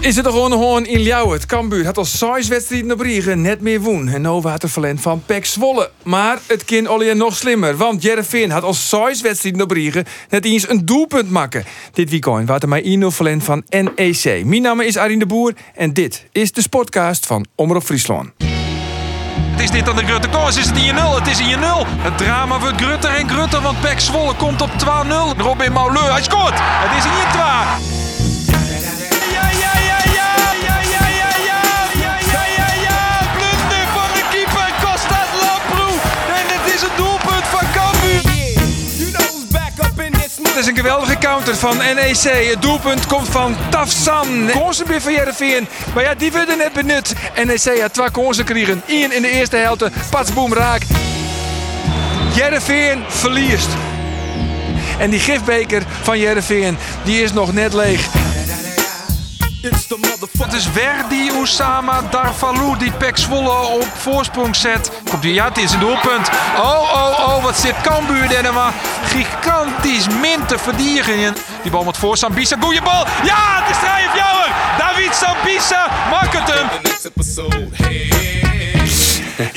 Is het gewoon hoorn in Ljouwen. Het Kambuur had al zes wedstrijden op net meer woen. En nu had van Pek Zwolle. Maar het kind Ollie nog slimmer. Want Jervin had al zes wedstrijden op net eens een doelpunt maken. Dit weekend was er maar 1 verlend van NEC. Mijn naam is Arine de Boer en dit is de Sportcast van Omroep Friesland. Is dit dan de Grutter Koos? Is het 1-0? Het is 1-0. Het drama voor Grutter en Grutter, want Pek Zwolle komt op 2-0. Robin Mauleur, hij scoort. Het is 1-2. Is een geweldige counter van NEC. Het doelpunt komt van Tafsan. Konsen weer van Jereveen. Maar ja, die werden net benut. NEC had twee konsen kregen. Eén in de eerste helft. Patsboom raak. Jereveen verliest. En die gifbeker van Jereveen, die is nog net leeg. Het is Verdi Oussama Darvalou die Pek Zwolle op voorsprong zet. Komt die, ja, het is een doelpunt. Oh, oh, oh, wat zit Cambuur er maar gigantisch min te verdienen. Die bal moet voor Sambisa, goeie bal. Ja, het is Rijf Jouwer. David Sambisa maakt het hem.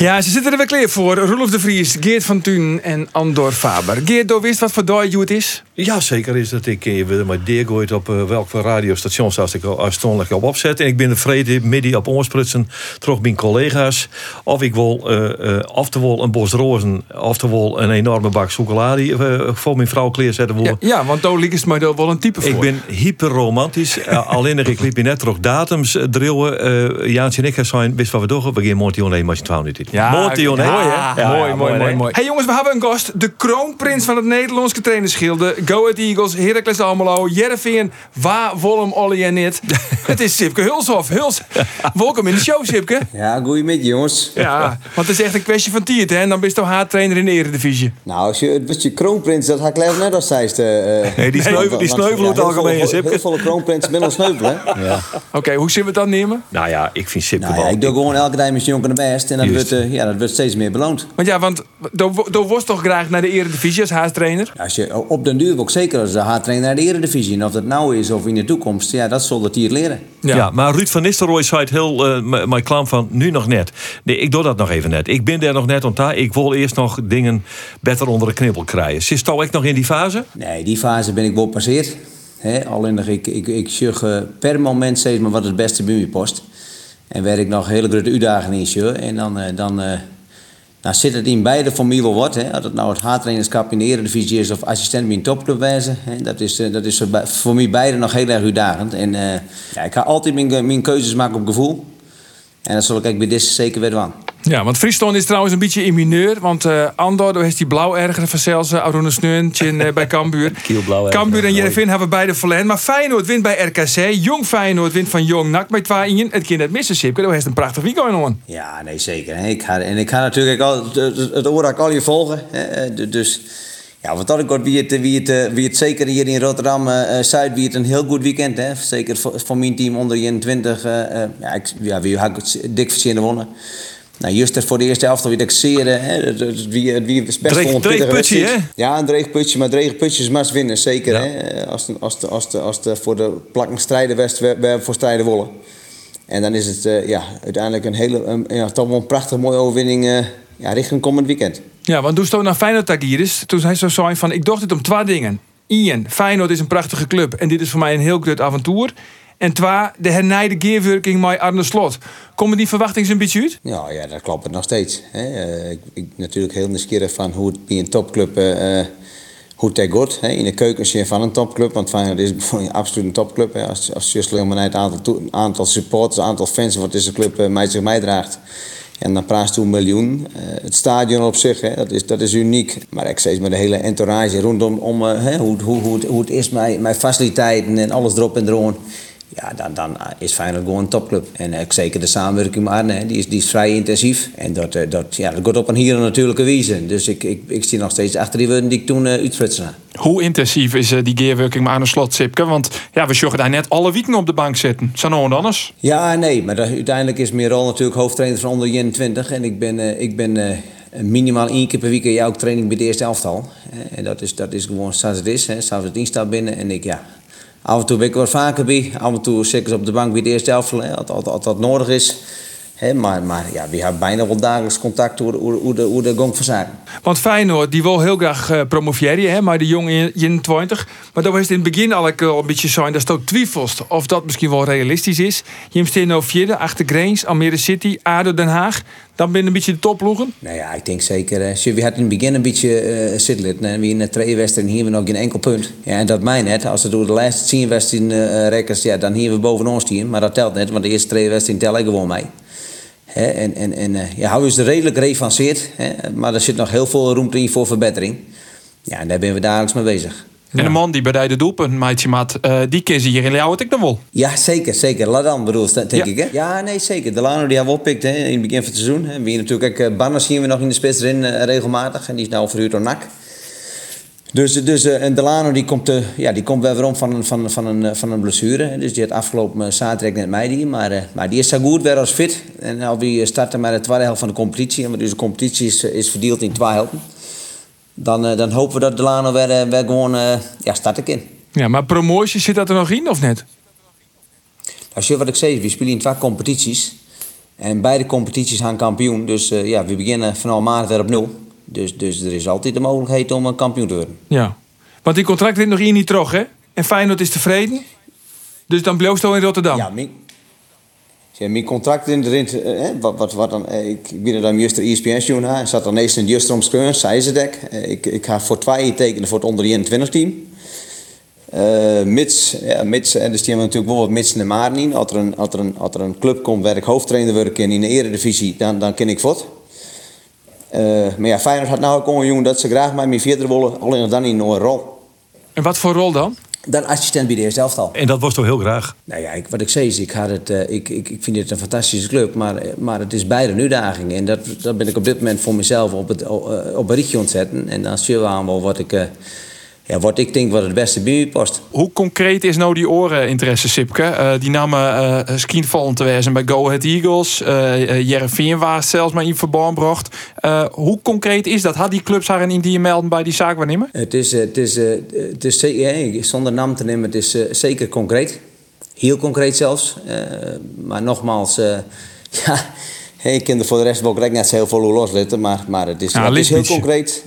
Ja, ze zitten er weer klaar voor. Roelof de Vries, Geert van Thun en Andor Faber. Geert, door wist wat voor dag het is? Ja, zeker is dat ik eh, weer maar deergooid op uh, welke radiostations als ik al afstandelijk op opzet. En ik ben tevreden midden op oorsprutsen terug mijn collega's. Of ik wil, uh, uh, of te wil een bos rozen, of te wil een enorme bak chocolade voor mijn vrouw kleer zetten. Ja, ja, want daar ligt maar wel een type voor. Ik ben hyper romantisch. uh, alleen ik liep je net terug datums drillen. Jaantje en ik zijn best wat we doen. We gaan morgen alleen maar je twaalf niet. Ja, hè? mooi, hè? Ja, mooi, ja, mooi, mooi, mooi. Hey jongens, we hebben een gast. De kroonprins van het Nederlandse trainerschilde. Go Ahead Eagles, Heracles Almelo, Jereveen, Waar, Wolm, Olly en Nit. het is Sipke Hulshoff. Huls, welkom in de show, Sipke. Ja, goedemiddag jongens. Ja, want het is echt een kwestie van tiert, hè? En dan ben je toch haattrainer in de Eredivisie. Nou, als je, het was je kroonprins, dat had ik liever net als zijste. Uh, Nee, die sneuvel- die sneuvel het algemeen, Heel Sipke. veel kroonprins middel sneuvelen. hè? Ja. Oké, hoe zullen we het dan nemen? Nou ja, ik vind Sipke Nou ja, wel- ik doe gewoon elke dag met jongen de best. En Juist. wordt, eh, ja, dat wordt steeds meer beloond. Want ja, want door was toch graag naar de Eredivisie als haattrainer? Als je, op den duur ook zeker als de haattrainer naar de eredivisie. En of dat nou is of in de toekomst, ja, dat zal het hier leren. Ja. maar Ruud van Nistelrooy zei het heel eh, mijn klam van nu nog net. Nee, ik doe dat nog even net. Ik ben daar nog net aan Ik wil eerst nog dingen beter onder de knibbel krijgen. Zit toch ik nog in die fase? Nee, die fase ben ik wel passeerd. Hè, alleen nog, ik, ik, ik zeg eh, per moment steeds maar wat het beste bij me post. En werk nog hele grote uitdagingen in sjeur. En dan, eh, dan eh, nou zit het in beide voor mij wel wat. Hè. Als het nou het haattrainerschap in de Eredivisie is of assistent bij een topclub. Hè. Dat is, eh, dat is voor mij beide nog heel erg uitdagend. En ja, ik ga altijd mijn, mijn keuzes maken op gevoel. En dat zal ik bij deze zeker weer doen. Ja, want Friesland is trouwens een beetje in mineur. Want Andor, daar heeft die blauw erger van zelfs uh, Sneuntje uh, bij Cambuur. Kielblauw Cambuur en mooi. Jereveen hebben beide verlend. Maar Feyenoord wint bij RKC. Jong Feyenoord wint van Jong NAC bij 2 Het kind het Mississippi. Dat heeft een prachtig weekend on. Ja, nee, zeker. hè. Ik ga, en ik ga natuurlijk al, het, het, al je volgen. hè. Eh, Dus ja, wat dat ik wie het, wie, het, eh, wie het zeker hier in Rotterdam-Zuid, wie het een heel goed weekend. Hè. Zeker voor, voor mijn team onder 21. eh, eh, ja, ik, ja, wie had ik het dik verzinnen wonnen. Nou, juist voor de eerste helft weer ik zeer. Wie, wie is best een dreig putje, hè? Ja, een dreig putje, maar dreig putjes must winnen, zeker. Ja. Hè. Als, de, als, de, als, de, als de voor de plakken strijden west, we, we voor strijden wollen. En dan is het eh, ja, uiteindelijk een hele, een, ja, toch wel een prachtig mooie overwinning eh, ja, richting komend weekend. Ja, want toen stond naar Feyenoord Tagiris. Toen zei ze zo van, ik dacht dit om twee dingen. Ian, Feyenoord is een prachtige club. En dit is voor mij een heel groot avontuur. En twee, de hernijde geerwerking met Arne Slot. Komen die verwachtingen een beetje uit? Ja, ja dat klopt het nog steeds. Hè. Eh, ik, ik natuurlijk heel nieuwsgierig van hoe het bij een topclub eh, hoe het gaat. Hè. In de keukens van een topclub, want Feyenoord is absoluut een topclub. Hè. Als, als je helemaal het aantal, aantal supporters, het aantal fans wat deze club mij zich meedraagt. En dan praat je een miljoen. Eh, het stadion op zich, hè, dat, is, dat is uniek. Maar ik steeds met de hele entourage rondom om, eh, hè, hoe, hoe, hoe, het, hoe het is met, met faciliteiten en alles erop en eraan. Ja, dan, dan is Feyenoord gewoon een topclub. En uh, zeker de samenwerking met Arne, die is, die is vrij intensief. En dat, uh, dat, ja, dat gaat op een hier natuurlijke wijze. Dus ik, ik, ik zie nog steeds achter die woorden die ik toen uh. Hoe intensief is die gearworking met Arne Slot, Sipke? Want ja, we zorgen daar net alle weken op de bank zitten. Zijn nou anders? Ja, nee, maar dat, uiteindelijk is mijn rol natuurlijk hoofdtrainer van onder 21. En ik ben, ik ben minimaal één keer per week jouw training bij de eerste elftal. En dat is, dat is gewoon zoals het is. Hè. S'avonds het instap binnen en ik, ja, Af en toe ben ik wat vaker bij. Af en toe zeker op de bank bij de eerste helft, als, dat nodig is. He, maar, maar ja, we hebben bijna wel dagelijks contact hoe, hoe, hoe, de, hoe de gang van zaken. Want Feyenoord die wil heel graag uh, promoveren, hè, maar de jongen in 20. Maar dat was in het begin al een beetje zijn dat het ook twijfels of dat misschien wel realistisch is. Je staat nou vierde achter Grains, Almere City, ADO Den Haag. Dan ben je een beetje de topploegen? Nou ja, ik denk zeker. Uh, we hadden in het begin een beetje uh, zitten. En we in de twee wedstrijden hier we nog geen enkel punt. Ja, en dat mij net. Als we door de laatste tien wedstrijden uh, rekkers, ja, dan hier we boven ons team. Maar dat telt net, want de eerste twee wedstrijden tellen gewoon mee en en, en uh, ja, is er redelijk gerevanceerd, maar er zit nog heel veel ruimte in voor verbetering. Ja, en daar zijn we dagelijks mee bezig. En de man die bij de doelpunt, Maatje Maat, uh, die kiezen hier in jou het ik dan wel. Ja, zeker, zeker. Ladan bedoel denk ja. ik. Hè? Ja, nee, zeker. Delano die hebben oppikt hè, in het begin van het seizoen. Hè. We natuurlijk, uh, Banners zien we nog in de spits erin uh, regelmatig. En die is nou verhuurd door NAC. Dus, dus uh, en Delano die komt, uh, ja, die komt weer om van een, van, van, een, van een blessure. Dus die had afgelopen zaterdag net mij die. Maar, maar die is zo goed weer als fit. En al die starten met de tweede helft van de competitie. En dus de competitie is, is verdeeld in twee helften. Dan, dan hopen we dat Delano weer, weer gewoon ja, start in. Ja, maar promotie zit dat er nog in of net? Als je wat ik zei, we spelen in twee competities. En beide competities gaan kampioen. Dus ja, we beginnen vanaf maart weer op nul. Dus, dus er is altijd de mogelijkheid om een kampioen te worden. Ja, want die contract zit nog hier niet terug, hè? En Feyenoord is tevreden. Dus dan blijft in Rotterdam. Ja, mijn, ja, mijn contract in erin, eh, wat, wat, wat dan, eh, ik ben dan juist de ESPN journaal. zat dan eerst in juist om dek. Eh, ik, ik ga voor twee tekenen voor het onder 21 team. Uh, mits, ja, mits, en dus die hebben natuurlijk wel wat mits en in. Als er, een, als, er een, als er een club komt waar ik hoofdtrainer werken in de eredivisie, dan, dan ken ik voort. Uh, maar ja, Feyenoord had nou ook een jongen dat ze graag met mij verder willen, alleen dan in een rol. En wat voor rol dan? Dan assistent bij de eerste elftal. En dat was toch heel graag? Nou ja, ik, wat ik zei is, ik, had het, uh, ik, ik, ik vind het een fantastische club, maar, maar het is beide een uitdaging. En dat, dat ben ik op dit moment voor mezelf op, het, op een richtje ontzetten. En dan zie je aan wel wat ik... Uh, ja, wat ik denk wat het beste bij past. Hoe concreet is nou die oreninteresse, Sipke? Uh, die namen uh, skienvallen te wezen bij Go Ahead Eagles. Uh, Jereveen was zelfs maar in verband gebracht. Uh, hoe concreet is dat? Had die clubs haar in die melden bij die zaak waarnemen? Het is, het is, het is zeker, zonder naam te nemen, het is zeker concreet. Heel concreet zelfs. maar nogmaals, ja, ik ken er voor de rest ook net zo heel veel hoe loslitten. Maar, maar het is, ja, het is heel concreet.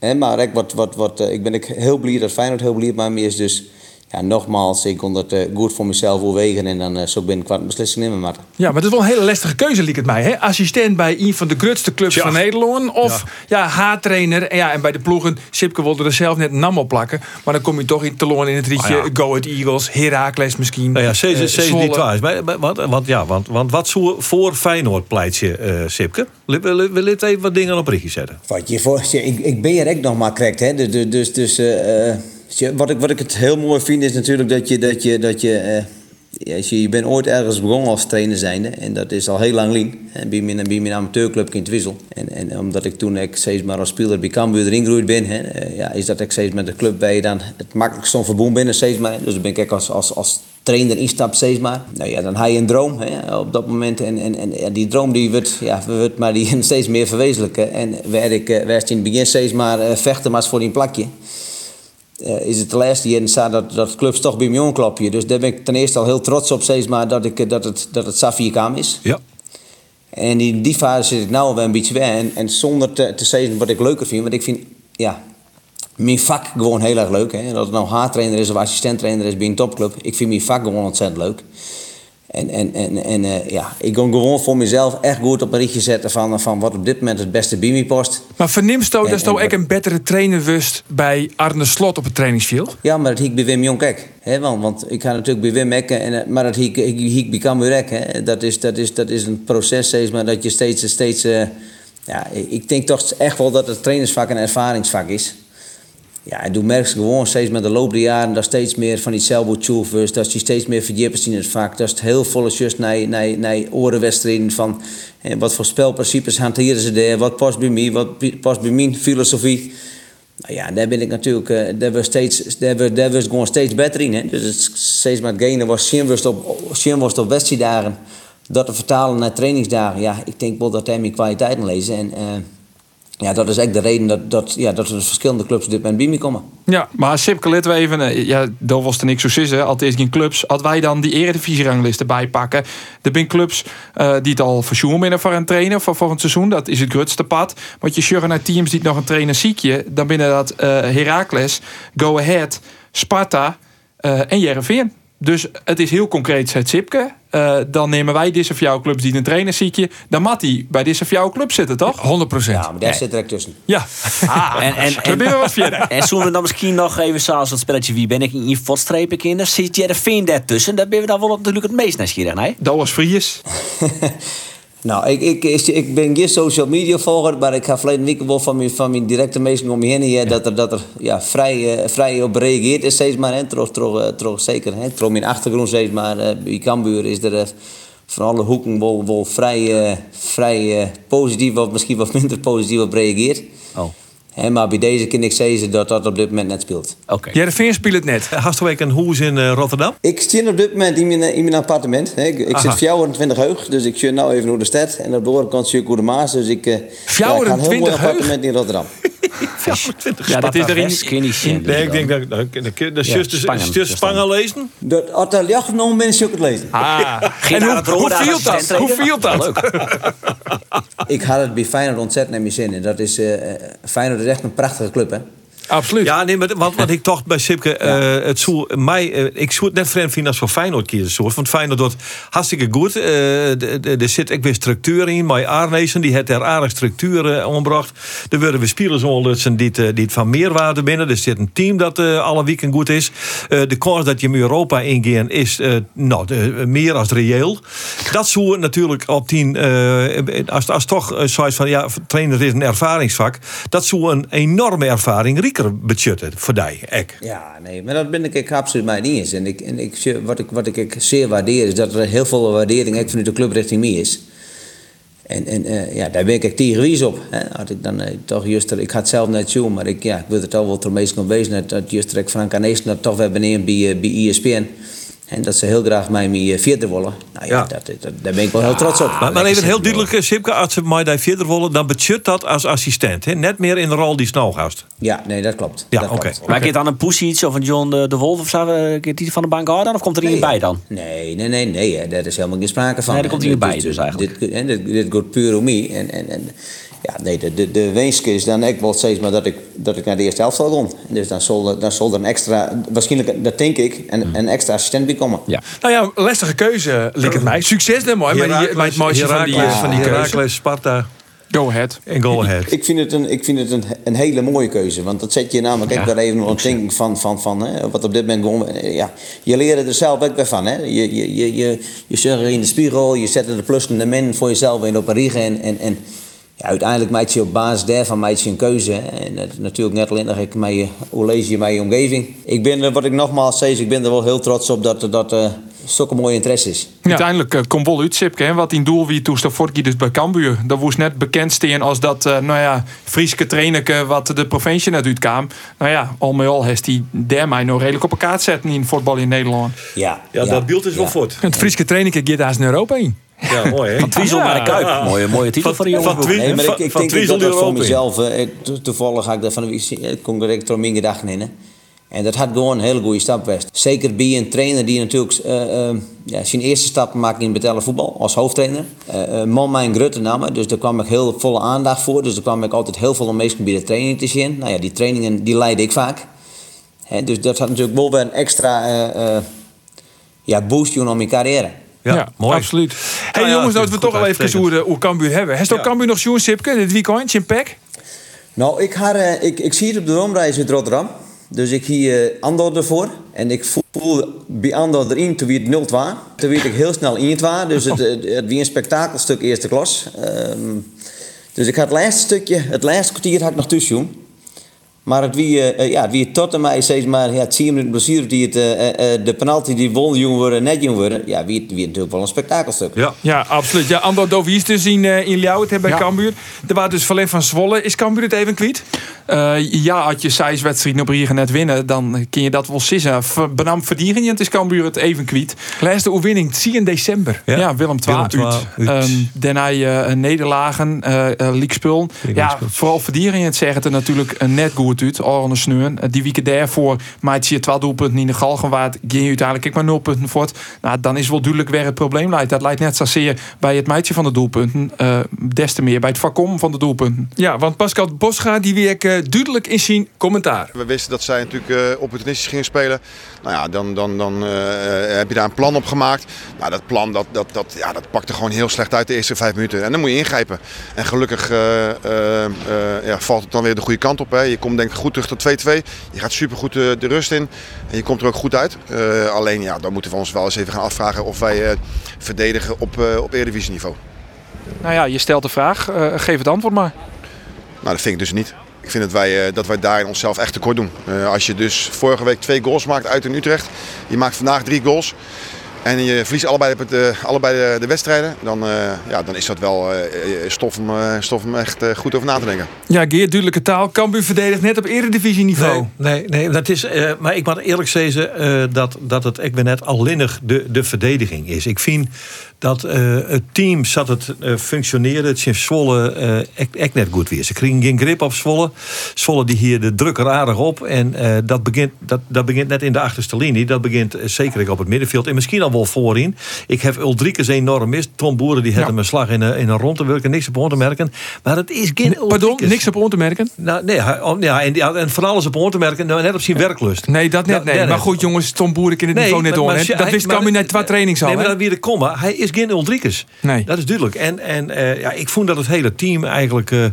Maar ik, wat, wat, wat, eh, ik ben ik heel blij dat Feyenoord heel blij met me is. Dus ja, nogmaals, ik kon dat uh, goed voor mezelf overwegen en dan uh, zo ben ik wat beslissing nemen. Maar. Ja, maar het is wel een hele lastige keuze, liep het mij. Hè? Assistent bij een van de grootste clubs van Nederland of ja, ja haattrainer. En, ja, en bij de ploegen, Sipke wilde er zelf net een naam op plakken. Maar dan kom je toch in Teloon in het rietje. Oh, Go Ahead Eagles, Heracles misschien. Nou ja, steeds uh, niet waar. Want, want, ja, want, want wat voor Feyenoord pleit je, uh, Sipke? We willen even wat dingen op richtje zetten. Wat je voor, ik, ik ben er echt nog maar correct. Hè? Dus, dus, dus uh, wat ik, wat ik het heel mooi vind is natuurlijk dat je. Dat je, dat je uh, je, je bent ooit ergens begonnen als trainer zijnde. En dat is al heel lang lang. En bij mijn, bij mijn amateurclub in Twissel. En, en omdat ik toen ik steeds maar als speler bij Cambuur erin gegroeid ben. Hè, uh, ja, is dat ik steeds met de club bij je dan het makkelijkst om verbonden binnen steeds maar. Dus dan ben ik als, als, als trainer instapt steeds maar. Nou ja, dan had je een droom hè, op dat moment. En, en, en ja, die droom die wordt, ja, wordt maar die steeds meer verwezenlijken. En werd ik uh, werd in het begin steeds maar uh, vechten maar voor die plakje. Uh, is het de laatste jaar staat dat, dat clubs toch bij me aankloppen. Dus daar ben ik ten eerste al heel trots op, steeds maar dat, ik, dat het, dat het Safir Kam is. Ja. En in die fase zit ik nou wel een beetje weg. En, en zonder te, te zeggen wat ik leuker vind. Want ik vind, ja, mijn vak gewoon heel erg leuk. Hè. Dat het nou haartrainer is of assistenttrainer is bij een topclub. Ik vind mijn vak gewoon ontzettend leuk. En, en, en, en uh, ja, ik kon gewoon voor mezelf echt goed op een ritje zetten van, van wat op dit moment het beste bij me past. Maar verniemst ook dat je een betere trainer wist bij Arne Slot op het trainingsveld? Ja, maar dat hiek bij Wim Jonk Want, want ik ga natuurlijk bij Wim Ekken, en, eh, maar dat hiek, hiek bij Cambuur Dat is, dat, is, dat is een proces steeds, maar dat je steeds... steeds uh, ja, ik denk toch echt wel dat het trainersvak een ervaringsvak is. Ja, en toen merk je gewoon steeds met de loop der jaren dat steeds meer van die zelfboetjoevers, dat je steeds meer verdiept in het vak. Dat is heel volle just naar, naar, naar orenwedstrijden van wat voor spelprincipes hanteren ze daar, wat past bij mij, wat past bij mijn filosofie. Nou ja, daar ben ik natuurlijk, uh, daar we steeds, daar daar gewoon steeds beter in. Hè? Dus steeds maar hetgene was Shinworst op, op dat te vertalen naar trainingsdagen. Ja, ik denk wel dat hij mijn kwaliteiten lezen. En, uh, ja, dat is echt de reden dat, dat, ja, dat er dus verschillende clubs dit moment bij me komen. Ja, maar Sipke, laten we even... eh, Ja, daar was er niks zo sissen. Altijd geen clubs. Als wij dan die eredivisie-ranglist erbij pakken... Er zijn clubs eh, die het al verzoen binnen voor een trainer voor volgend seizoen. Dat is het grootste pad. Want je sjurren naar teams die nog een trainer ziekje... dan binnen dat eh Heracles, Go Ahead, Sparta en Jereveen. Dus het is heel concreet, zegt Sipke. Eh, dan nemen wij deze van jouw clubs die een trainer ziekje. Dan mag die bij deze van jouw club zitten, toch? 100 procent. Ja, maar daar zit er ook tussen. Ja. En, en, en, wat verder. en zullen we dan misschien nog even zoals het spelletje Wie ben ik in je fotstrepen kinder? Zit je er Veen daartussen? Daar ben we dan wel natuurlijk het meest naar. Dat was Fries. Nou, ik, ik, ik, ben geen social media volger, maar ik ga verleden week wel van mijn, van mijn directe mensen om me heen ja, dat er, dat er ja, vrij, eh, vrij op gereageerd is steeds maar. Hè, toch, toch, toch zeker. Hè, toch mijn achtergrond steeds maar. eh, bij Cambuur is er eh, van alle hoeken wel, wel vrij, vrij positief of misschien wat minder positief op gereageerd. Oh, Hè, maar bij deze kan ik zeggen dat dat op dit moment net speelt. oké. Jereveen speelt het net. Hast du ook een hoes in eh, Rotterdam? Ik zit op dit moment in mijn, in mijn appartement. Hè. Ik, ik zit 24 heug, dus ik zit nu even naar de stad. En op de andere kant zie ik hoe de Maas. Dus ik, eh, ja, ik ga een heel mooi 24 heug? appartement in Rotterdam. Ja, dat is er in, Skinny shit. Nee, ik denk dat dat- just Spangen, lezen. Dat, er jacht ben, zie ik het lezen. Ah. En hoe, viel dat? het Hoe viel dat? Leuk. Ik had het bij Feyenoord ontzettend naar mijn zin. En dat is, eh, eh, Feyenoord is echt een prachtige club, hè. Absoluut. Ja, nee, maar wat, wat ik toch bij Sipke, eh, het zou mij, eh, ik zou het net vreemd vinden als voor Feyenoord kiezen. Soort. Want Feyenoord doet hartstikke goed. De- de- Er zit ik weer structuur in. Maar Arnezen, die heeft er aardig structuur omgebracht. Er worden we spelers onderlutsen die, het, die het van meerwaarde binnen. Er zit een team dat alle weekend goed is. De kans dat je in Europa ingaan is nou, meer als reëel. Dat zou natuurlijk op tien, als, als toch zoiets van, ja, trainer is een ervaringsvak. Dat zou een enorme ervaring budgetten voor die, ek. Ja, nee, maar dat ben ik, absoluut mij niet eens. En, ik, en ik, wat, ik, wat ik, zeer waardeer is dat er heel veel waardering vanuit de club richting mij is. En, en eh, ja, daar ben ik echt tegenwies op. Hè. Had ik dan eh, toch juist, er- ik had zelf net zo, maar ik, ja, ik wil het al wel ter meest kan wezen dat, dat ik Frank Anees dat toch weer beneden bij, eh, bij ESPN. En dat ze heel graag mij mee eh, verder willen. Nou ja, Ja. Dat, dat, daar ben ik wel heel trots op. Maar, maar even heel duidelijk, eh, Sipke, als ze mij daar verder willen, dan budget dat als assistent. Hè? Net meer in de rol die snel gast. Ja, nee, dat klopt. Ja, Dat oké. klopt. Maar je dan een Poesiets of een John de, de Wolf of zo? eh, die van de bank aan dan? Of komt er iemand bij dan? Nee, nee, nee, nee, hè, daar is helemaal geen sprake van. Nee, daar komt erbij Dit- dus eigenlijk. Dit, hè, dit, dit gaat puur om mij. En, en, en, ja, nee, de, de, de wenske is dan ik wel steeds maar dat ik, dat ik naar de eerste helft zal gaan. Dus dan zal, er- dan zal er een extra, waarschijnlijk, dat denk ik, een, een extra assistent bij komen. Ja. Nou ja, lastige keuze, lijkt het mij. Succes dan mooi, maar het mooiste van die, van die keuze. Heracles, Sparta Go ahead. en Go Ahead. Ik vind het, een, ik vind het een, een hele mooie keuze. Want dat zet je namelijk echt weer even aan het denken van, van, van hè, wat op dit moment gewoon. Ja, je leert er zelf ook weer van. Hè. Je, je, je, je, je in de spiegel, je zet er de plus en de min voor jezelf in op een riegen. En, en, en ja, uiteindelijk maak je op basis daarvan maak je een keuze. hè. En dat is natuurlijk net alleen nog ik met je, hoe lees je met je omgeving. Ik ben, er, wat ik nogmaals zeg, ik ben er wel heel trots op dat dat eh zulke mooie interesse is. Uiteindelijk eh, komt wel uit Sipke, hè, wat in doel wie toest de vorige keer dus bij Cambuur. Dat was net bekend steen als dat, eh, nou ja, Frieske trainerke wat de provincie net uitkwam. Nou ja, al met al heeft hij daarmee nog redelijk op elkaar zetten in voetbal in Nederland. Ja, Ja, dat beeld is wel voort. Het Frieske training gaat daar in Europa in. Ja, mooi hè? Van Twiesel naar de Kuip. Mooie, mooie titel voor die jongen. van Nee, maar ik, ik van denk dat dat voor mezelf... eh, to- toevallig ga ik dat van week... Ik kom direct door mijn gedachten in. Hè. En dat had gewoon een hele goede stap geweest. Zeker bij een trainer die natuurlijk eh, eh, ja, zijn eerste stap maakt in betalen voetbal als hoofdtrainer. Eh, eh, man mijn Grutte namen, dus daar kwam ik heel volle aandacht voor. Dus daar kwam ik altijd heel veel om meestal bij de training te zien. Nou ja, die trainingen die leidde ik vaak. Dus dat had natuurlijk wel weer een extra eh, eh, ja, boost aan mijn carrière. Ja, mooi. Absoluut. Hey Nou jongens, het nou is we toch al even hoe, hoe Cambuur hebben. Heeft ook Ja. Cambuur nog Sjoen Sipke dit weekend in Pek? Nou, ik, ga, eh, ik, ik zie het op de rondreis uit Rotterdam. Dus ik hier uh, Andor ervoor. En ik voel bij Andor erin, toen wie het 0 was. Toen werd ik heel snel 1 was. Dus het, het, het wie een spektakelstuk eerste klas. Ehm, dus ik had het laatste stukje, het laatste kwartier had ik nog tussen. Maar het wie, eh, eh, ja, wie tot en mij steeds maar ja, 10 minuten blessure die het, eh, de penalty die won jong worden, net jong worden. Ja, wie, wie natuurlijk wel een spektakelstuk. Ja. Ja, absoluut. Ja, Andor Dovies te zien eh, in Ljouwert hè, bij Ja. Cambuur. Er waren dus Verlen van Zwolle. Is Cambuur het even kwijt? Eh, ja, als je zes wedstrijden op Riegen net winnen, dan kun je dat wel sissen. Benam verdienend is Cambuur het even kwijt. Laatste oefening, 10 december. Ja, Ja. Willem II uit. Ehm, daarna je nederlagen, eh uh. Ja, vooral verdienend zeggen het er natuurlijk net goed uit. Orne Sneun. Eh, die weken daarvoor maakt je 12 doelpunten in de Galgenwaard. Ging je uiteindelijk ik maar 0 punten voort. Nou, dan is wel duidelijk waar het probleem lijkt. Dat lijkt net zozeer bij het meidje van de doelpunten. eh, des te meer bij het vakom van de doelpunten. Ja, want Pascal Bosga die week eh, duidelijk in zijn commentaar. We wisten dat zij natuurlijk eh, opportunistisch gingen spelen. Nou ja, dan, dan, dan eh, heb je daar een plan op gemaakt. Nou, dat plan dat, dat, dat, ja, dat pakte gewoon heel slecht uit de eerste vijf minuten. En dan moet je ingrijpen. En gelukkig eh, eh, eh, ja, valt het dan weer de goede kant op. Hè. Je komt denk ik goed terug tot 2-2. Je gaat supergoed de, de rust in. En je komt er ook goed uit. Eh, alleen ja, dan moeten we ons wel eens even gaan afvragen of wij eh, verdedigen op, eh op Eredivisie niveau. Nou ja, je stelt de vraag. eh, geef het antwoord maar. Nou, dat vind ik dus niet. Ik vind dat wij, eh, dat wij daarin onszelf echt tekort doen. Eh, als je dus vorige week twee goals maakt uit in Utrecht. Je maakt vandaag drie goals. En je verliest allebei, de, allebei de, de wedstrijden. Dan, eh, ja, dan is dat wel eh, eh, stof, om, eh, stof om echt eh, goed over na te denken. Ja, Geert, duidelijke taal. Cambuur verdedigt net op eredivisie niveau. Nee, nee, nee dat is, eh, maar ik moet eerlijk zeggen eh, dat, dat het ik ben net alleenig de, de verdediging is. Ik vind dat eh, het team zat het eh, functioneren. Het in Zwolle eh, echt, net goed weer. Ze kregen geen grip op Zwolle. Zwolle die hier de druk er aardig op. En dat, begint, dat, dat begint net in de achterste linie. Dat begint zeker op het middenveld. En misschien al wel voorin. Ik heb Uldrikes enorm mis. Tom Boeren die had Ja. hem een slag in een, in een rond te werken. Niks op aan te merken. Maar het is geen Pardon, niks op on te merken? Nou, nee, oh, ja, en, ja, en van alles op aan te merken. Nou, net op zijn werklust. Nee, dat net. Nee. nee, maar goed, jongens, Tom Boer in het niveau net maar- on. maar- hè. Dat wist Cambuur net twee trainings al. Nee, maar dat weer de komma. Hij is geen Ulrikes. Nee. Dat is duidelijk. En, en eh, ja, ik vond dat het hele team eigenlijk... eh,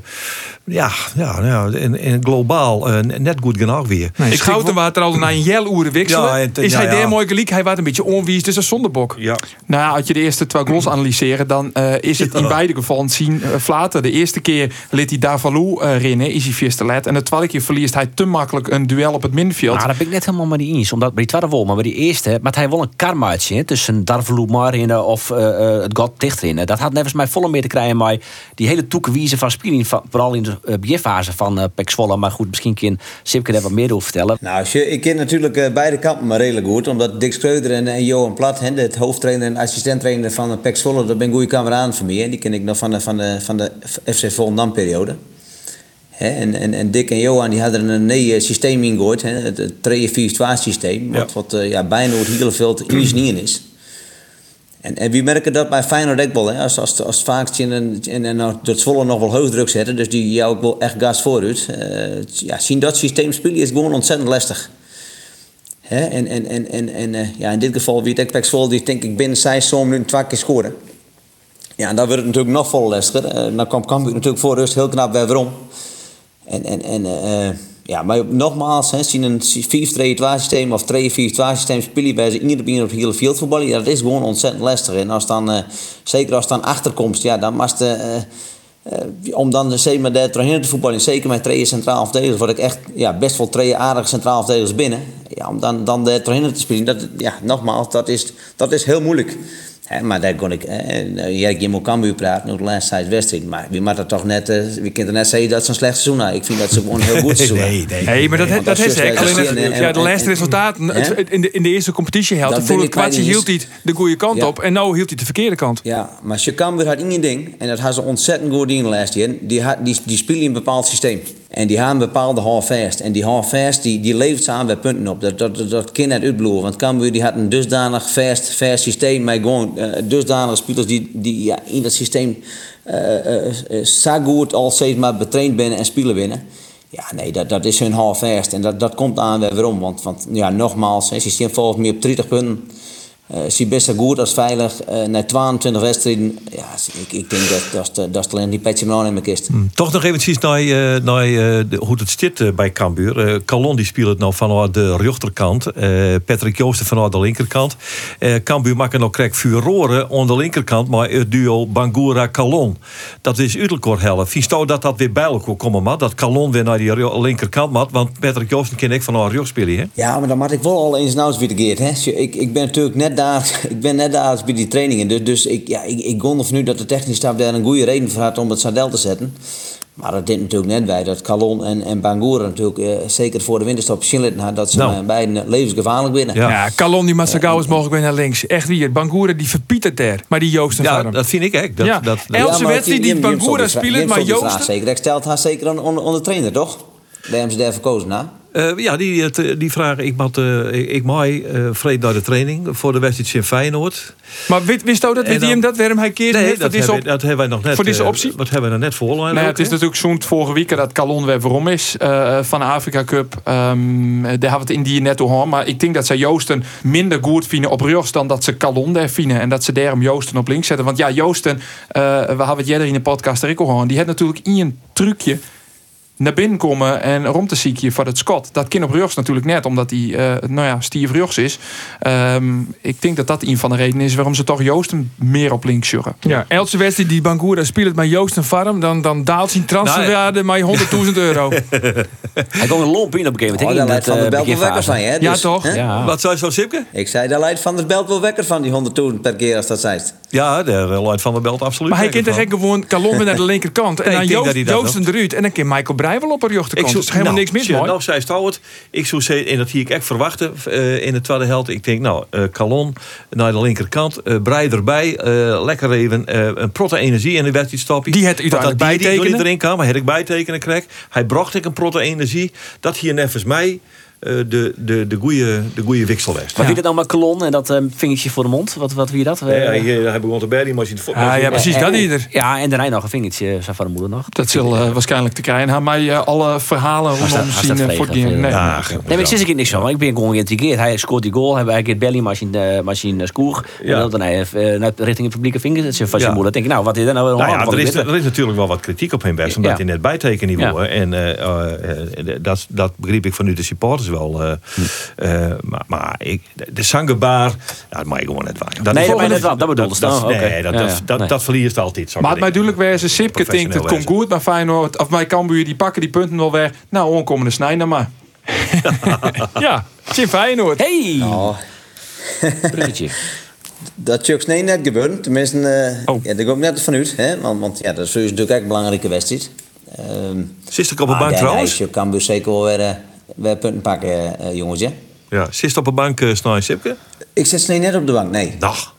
ja, ja, ja en, en globaal eh, net goed genoeg weer. Nee, Ik Schouten vind- was er al na een jel uren wisselen. Ja, en te- is ja, hij ja. daar mooi gelijk? Hij was een beetje onwies, dus een zondebok. Ja, Nou ja, als je de eerste twee goals analyseren, dan eh, is het in beide gevallen zien uh, flaten. De eerste keer liet hij Davalou rennen, is hij vierste let. En de tweede keer verliest hij te makkelijk een duel op het middenveld. Nou, daar ben ik net helemaal met die eens. Omdat bij die tweede wol, maar bij die eerste... Maar hij wel een karmaatje tussen Darvaloe Marin of eh, eh, het God dichterin. Dat had nevens mij volle meer te krijgen maar die hele toekenwijze van van- Vooral in de uh, beginfase van uh, Pek Zwolle. Maar goed, misschien kan Sipke daar wat meer over vertellen. Nou, als je, ik ken natuurlijk eh, beide kampen maar redelijk goed. Omdat Dick Schreuder en, en Johan Plat, hè, het hoofdtrainer en assistenttrainer van PEC Zwolle, dat ben goede kameraden van mij. En die ken ik nog van de, van de, van de FC Volendam-periode. Hè, en, en, en Dick en Johan die hadden een nieuw systeem ingegooid. hè, Het, het 3-4-2 systeem. Wat, wat eh, ja, bijna het hele veld ingenieuwd is. En, we merken dat bij Feyenoord ook. Hè? Als, als, als vaak in en, en, en nou, dat Zwolle nog wel hoog druk zetten. Dus die jou ook wel echt gas vooruit. Eh, ja, zien dat systeem spelen is gewoon ontzettend lastig. Hè? En, en, en, en, en eh, ja, in dit geval wie het Zwolle die denk ik binnen zes zo'n minuten twee keer scoren. Ja, en dan wordt het natuurlijk nog vol lastiger. Eh, dan kwam Cambuur natuurlijk voor rust heel knap weer om. En, en, en ja, maar nogmaals, hè, zien een 4-3-2 systeem of 3-4-2 systeem spelen bij ze iedere keer op het hele veld voetballen. Ja, dat is gewoon ontzettend lastig. En als dan, eh, zeker als dan achterkomst, ja, dan de, eh, eh, om dan de zeker met de doorheen te voetballen, zeker met twee centraal verdedigers, word ik echt ja, best wel twee aardige centraal verdedigers binnen. Ja, om dan, dan de doorheen te spelen, dat, ja, nogmaals, dat is, dat is heel moeilijk. Maar daar kon ik, eh, ja, je moet Cambuur praten over de laatste tijd wedstrijd. Maar wie mag dat toch net, eh, wie kan er net zeggen dat ze een slecht seizoen hebben. Ik vind dat ze gewoon een heel goed seizoen hebben. nee. Nee, maar dat, want dat als is als Alleen en- ja, de laatste en- resultaten het- in de, in de eerste competitie helft. Dat Voor het kwartje die hield hij de goede kant Ja. op. En nou hield hij de verkeerde kant. Ja, maar Cambuur had één ding, en dat had ze ontzettend goed in de laatste jaar. Die, had, die, die spelen in een bepaald systeem. En die hebben een bepaalde houvast. En die houvast die, die levert ze aan bij punten op. Dat, dat, dat, kan net uitbloeien. Want Cambuur die had een dusdanig vast, vast systeem. Met gewoon uh, dusdanige spelers die, die ja, in dat systeem uh, al steeds maar betraind binnen en spelen binnen. Ja, nee, dat, dat is hun houvast. En dat, dat komt aan waarom. Want, want ja, nogmaals, het systeem volgt meer op 30 punten. Eh zie best goed als veilig. Eh na 22 wedstrijden, ja, ik, ik denk dat dat de- dat alleen die petje maar in mijn kist. Toch nog eventjes naar, eh, naar eh, de- hoe het zit eh, bij Cambuur. Eh Calon die speelt het nou vanuit de rechterkant. eh Patrick Joosten vanuit de linkerkant. Eh Cambuur maakt nog krijg furoren aan de linkerkant. Maar het duo Bangura-Calon. Dat is uiterlijk helft. Vies jou dat dat weer bij elkaar komen mag? Dat Calon weer naar die linkerkant mag? Want Patrick Joosten ken ik vanuit rechts spelen. Hè? Ja, maar dan moet ik wel al eens nauws weer geert. Hè. Ik, ik ben natuurlijk net daar, ik ben net daar bij die trainingen. Dus, dus ik, ja, ik, ik gondel van nu dat de technische staf daar een goede reden voor had om het sadel te zetten. Maar dat dit natuurlijk net bij dat Calon en, en Bangura natuurlijk eh, zeker voor de winterstop zien had dat ze Nou. eh, beiden levensgevaarlijk binnen. Ja. Ja, Calon die gauw als mogelijk weer naar links. Echt wie, Bangura die verpietert daar. Maar die Joosten Ja, dat vind ik echt. Dat, Ja. dat, maar wedstrijd die die vra- speelt, maar Joosten- Zeker, dat stelt haar zeker de trainer, toch? Daar hebben ze daar verkozen, na. Eh, ja, die, het, die vragen. Ik moet, eh, ik, maai eh vreed naar de training voor de wedstrijd in Feyenoord. Maar wist, wist u dat? Hem dat? Waarom hij keert Nee, dat, Dat is hebben, op... dat hebben wij nog net. voor deze eh, optie? wat hebben we er net voor? Nou ja, het is natuurlijk zo'n vorige week dat Calon weer waarom is eh, van de Afrika Cup. Ehm, daar hebben we het in die net over. Maar ik denk dat ze Joosten minder goed vinden op rechts dan dat ze Calon daar vinden. En dat ze daarom Joosten op links zetten. Want ja, Joosten, eh, we hebben het eerder in de podcast er ook. Die had natuurlijk een trucje naar binnen komen en rond te ziekje voor het Scott. Dat kan op rechts natuurlijk net, omdat hij, eh, nou ja, stief rechts is. Ehm, ik denk dat dat een van de redenen is waarom ze toch Joosten meer op links jurren. Ja, elke wedstrijd die Bangura speelt met Joost en Farm, dan, dan daalt zijn transferwaarde maar 100.000 euro. Hij kon een lomp in op een gegeven Oh, moment. daar leidt dat, Van der eh, Belt wel wekker van hè? Ja, toch? hè? Ja. Wat zou je zo Sipke? Ik zei, daar leidt Van der Belt wel wekker van, die 100.000 per keer als dat zijt. Ja, de Lloyd van der Belt absoluut. Maar hij kent er van. gek gewoon weer naar de linkerkant. En dan Joost, dat Joosten eruit. En dan kan Michael Breij wel op rechterkant. Ik Dat is helemaal nou, niks mis, mooi. Nou, zij het. Ik zou zeggen, en dat hier ik echt verwachten eh, in de tweede helft. Ik denk, nou, eh Calon naar de linkerkant, eh Brei erbij, lekker even een protte energie in de wedstrijd stoppen. Die het uiteindelijk die- die bijtekenen. niet erin kan, maar had ik bijtekenen kreeg. Hij bracht ik een protte energie. Dat hier nevens mij de, de, de goede de goeie wikselwest. Maar wie dat nou met kolon en dat eh, vingertje voor de mond? Wat, wat wie dat? Eh, hij, eh, hij begon te bergen, maar als je het Ah, ja, precies, eh, dat eh, ieder. Ja, en daarna nog een vingertje, van de moeder nog. Dat zal eh, waarschijnlijk te krijgen. Hij mij eh, alle verhalen rondom zien staat eh, voor vregen, die. veel. Nee. Ja, Nee, maar ik zit er niks van. Ik ben gewoon geïntrigeerd. Hij scoort die goal. Hij heeft belly machine, machine. Ja. En dan hij eh, naar richting het publieke vinger van zijn Ja. moeder. Dan denk ik, nou, wat is dat nou? Nou ja, Wat er is, er is natuurlijk wel wat kritiek op hem best, omdat Ja. hij net bijtekenniveau. Ja. En eh, eh, eh, dat, dat begreep ik van nu de supporters wel. eh, eh, maar maar ik, de zanggebaar, ja, dat mag je gewoon net waar. Dat Nee, is- dat net waar. Dat bedoelde dat, Oh. Nee, dat, Ja, dat, ja. dat, Nee. dat verliest altijd. Maar het mij duidelijk wezen, Sipke denkt het komt goed. Maar Feyenoord, of mijn Cambuur, die pakken die punten wel weer. Nou, onkomende snijden maar. Ja, Jim Feyenoord. Hey! Oh, dat Chuck nee net gebeurd. Tenminste, eh Oh. ja, daar ga ik net vanuit. Hè? Want, want ja, dat is sowieso natuurlijk echt een belangrijke wedstrijd. Ehm Zit ik op een bank trouwens? je kan dus zeker wel weer, eh, weer punten pakken, eh, jongetje. Ja, zit op een bank uh, Sipke? Ik Snee net op de bank, nee. Dag.